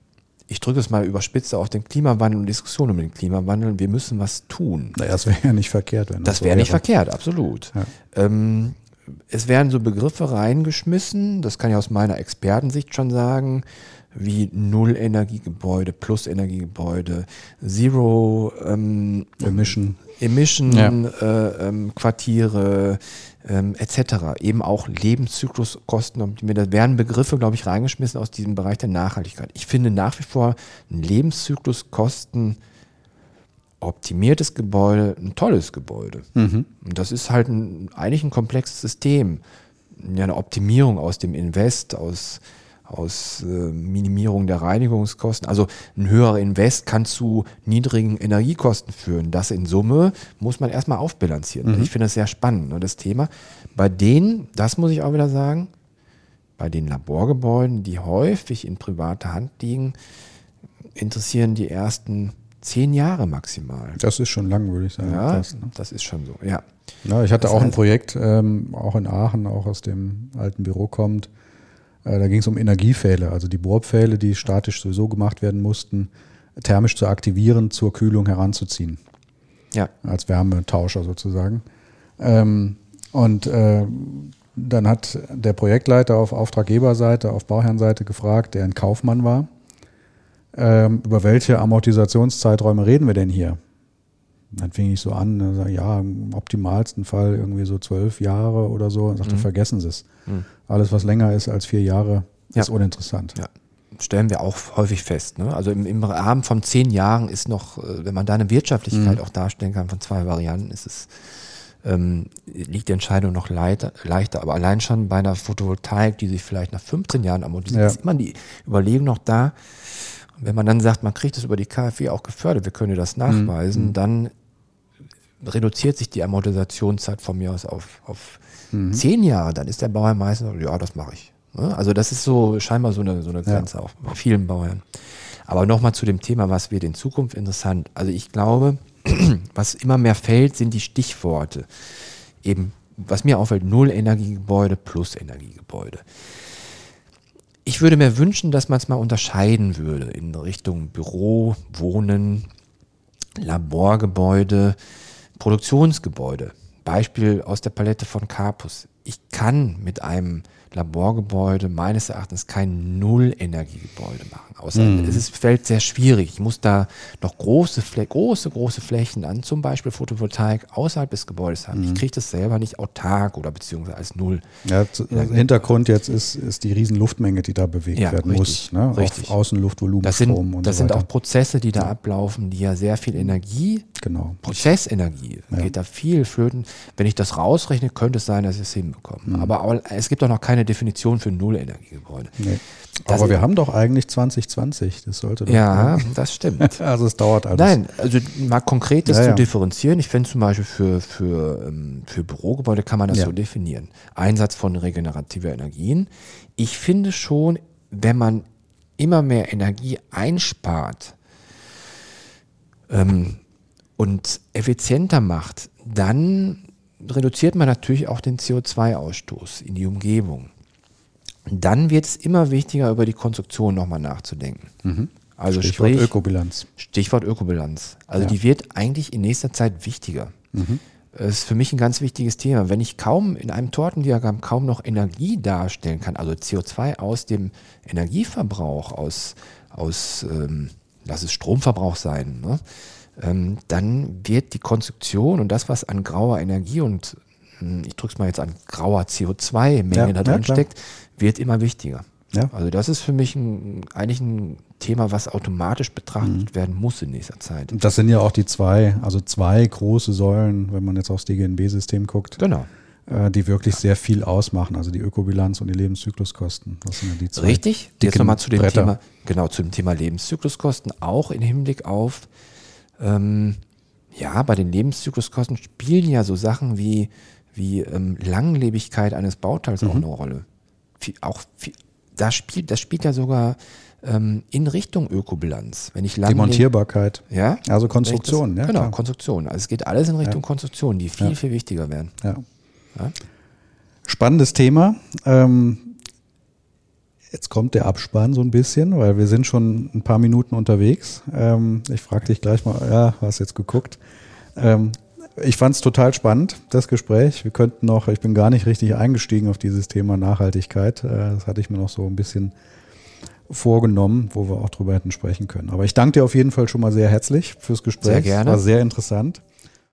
ich drücke es mal überspitzt auf den Klimawandel und Diskussionen um den Klimawandel. Wir müssen was tun. Naja, das wäre ja nicht verkehrt. Wenn das so wäre nicht verkehrt, absolut. Ja. Ähm, es werden so Begriffe reingeschmissen, das kann ich aus meiner Expertensicht schon sagen, wie Null-Energiegebäude, Plus-Energiegebäude, Zero ähm, Emission, Emission ja. äh, ähm, Quartiere, ähm, etc. Eben auch Lebenszykluskosten. Da werden Begriffe, glaube ich, reingeschmissen aus diesem Bereich der Nachhaltigkeit. Ich finde nach wie vor ein Lebenszykluskosten optimiertes Gebäude ein tolles Gebäude. Mhm. Und das ist halt ein, eigentlich ein komplexes System. Ja, eine Optimierung aus dem Invest, aus aus äh, Minimierung der Reinigungskosten. Also ein höherer Invest kann zu niedrigen Energiekosten führen. Das in Summe muss man erstmal aufbilanzieren. Mhm. Ich finde das sehr spannend, ne, das Thema. Bei denen, das muss ich auch wieder sagen, bei den Laborgebäuden, die häufig in privater Hand liegen, interessieren die ersten zehn Jahre maximal. Das ist schon lang, würde ich sagen. Ja, das, ne? das ist schon so, ja. ja ich hatte das auch heißt, ein Projekt, ähm, auch in Aachen, auch aus dem alten Büro kommt, da ging es um Energiepfähle, also die Bohrpfähle, die statisch sowieso gemacht werden mussten, thermisch zu aktivieren, zur Kühlung heranzuziehen. Ja. Als Wärmetauscher sozusagen. Ähm, und äh, dann hat der Projektleiter auf Auftraggeberseite, auf Bauherrenseite gefragt, der ein Kaufmann war, ähm, über welche Amortisationszeiträume reden wir denn hier? Dann fing ich so an, sag, ja, im optimalsten Fall irgendwie so zwölf Jahre oder so. Und sagte, mhm. vergessen Sie es. Mhm. Alles, was länger ist als vier Jahre, ja. ist uninteressant. Ja. Stellen wir auch häufig fest. Ne? Also im, im, Rahmen von zehn Jahren ist noch, äh, wenn man da eine Wirtschaftlichkeit mhm. auch darstellen kann von zwei Varianten, ist es, ähm, liegt die Entscheidung noch leichter, leichter. Aber allein schon bei einer Photovoltaik, die sich vielleicht nach 15 Jahren amortisiert, ja. ist immer die Überlegung noch da, wenn man dann sagt, man kriegt es über die KfW auch gefördert, wir können das nachweisen, mhm. dann reduziert sich die Amortisationszeit von mir aus auf, auf mhm. zehn Jahre, dann ist der Bauer meistens, ja, das mache ich. Ne? Also das ist so scheinbar so eine, so eine Grenze ja. auch bei vielen Bauern. Aber nochmal zu dem Thema, was wird in Zukunft interessant. Also ich glaube, was immer mehr fällt, sind die Stichworte. Eben, was mir auffällt, Null-Energiegebäude plus Energiegebäude. Ich würde mir wünschen, dass man es mal unterscheiden würde in Richtung Büro, Wohnen, Laborgebäude, Produktionsgebäude. Beispiel aus der Palette von Carpus. Ich kann mit einem Laborgebäude meines Erachtens kein Null-Energiegebäude machen. Außer mm. es ist, fällt sehr schwierig. Ich muss da noch große, große, große Flächen an, zum Beispiel Photovoltaik außerhalb des Gebäudes haben. Mm. Ich mhm. kriege das selber nicht autark oder beziehungsweise als Null. Ja, Hintergrund jetzt ist, ist die riesen Luftmenge, die da bewegt ja, werden richtig, muss. Ne? Richtig. Auf Außenluftvolumen, das sind, Strom und Das so sind auch Prozesse, die da ja. ablaufen, die ja sehr viel Energie, genau. Prozessenergie, ja. geht da viel flöten. Wenn ich das rausrechne, könnte es sein, dass ich es hinbekomme. Mm. Aber, aber es gibt auch noch keine Definition für Null-Energiegebäude. Nee. Aber wir haben doch eigentlich 2020. Das sollte doch. Ja, sein. das stimmt. also es dauert alles. Nein, also mal konkret das ja, zu ja. differenzieren. Ich finde zum Beispiel für, für, ähm, für Bürogebäude kann man das ja. so definieren. Einsatz von regenerativer Energien. Ich finde schon, wenn man immer mehr Energie einspart ähm, und effizienter macht, dann reduziert man natürlich auch den CO2-Ausstoß in die Umgebung dann wird es immer wichtiger, über die Konstruktion nochmal nachzudenken. Mhm. Also Stichwort sprich, Ökobilanz. Stichwort Ökobilanz. Also ja. die wird eigentlich in nächster Zeit wichtiger. Mhm. Das ist für mich ein ganz wichtiges Thema. Wenn ich kaum in einem Tortendiagramm kaum noch Energie darstellen kann, also CO2 aus dem Energieverbrauch, aus, aus ähm, lass es Stromverbrauch sein, ne? Ähm, dann wird die Konstruktion und das, was an grauer Energie und hm, ich drücke es mal jetzt an grauer CO2-Menge ja, da drin ja, steckt, wird immer wichtiger. Ja. Also das ist für mich ein, eigentlich ein Thema, was automatisch betrachtet mhm. werden muss in nächster Zeit. Das sind ja auch die zwei, also zwei große Säulen, wenn man jetzt aufs DGNB-System guckt. Genau. Äh, die wirklich sehr viel ausmachen, also die Ökobilanz und die Lebenszykluskosten. Das sind ja die zwei. Richtig. Jetzt nochmal zu dem Bretter. Thema, genau, zu dem Thema Lebenszykluskosten, auch im Hinblick auf, ähm, ja, bei den Lebenszykluskosten spielen ja so Sachen wie, wie ähm, Langlebigkeit eines Bauteils mhm. auch eine Rolle viel, auch viel, das spielt, das spielt ja sogar ähm, in Richtung Ökobilanz. Wenn ich Demontierbarkeit. Ja. Also Konstruktion, das, ja. Genau, klar. Konstruktion. Also es geht alles in Richtung ja. Konstruktion, die viel, ja. viel wichtiger werden. Ja. Spannendes Thema. Ähm, Jetzt kommt der Abspann so ein bisschen, weil wir sind schon ein paar Minuten unterwegs. Ähm, ich frage dich gleich mal, ja, hast jetzt geguckt. Ähm, ich fand es total spannend, das Gespräch. Wir könnten noch, ich bin gar nicht richtig eingestiegen auf dieses Thema Nachhaltigkeit. Äh, das hatte ich mir noch so ein bisschen vorgenommen, wo wir auch drüber hätten sprechen können. Aber ich danke dir auf jeden Fall schon mal sehr herzlich fürs Gespräch. Sehr gerne. War sehr interessant.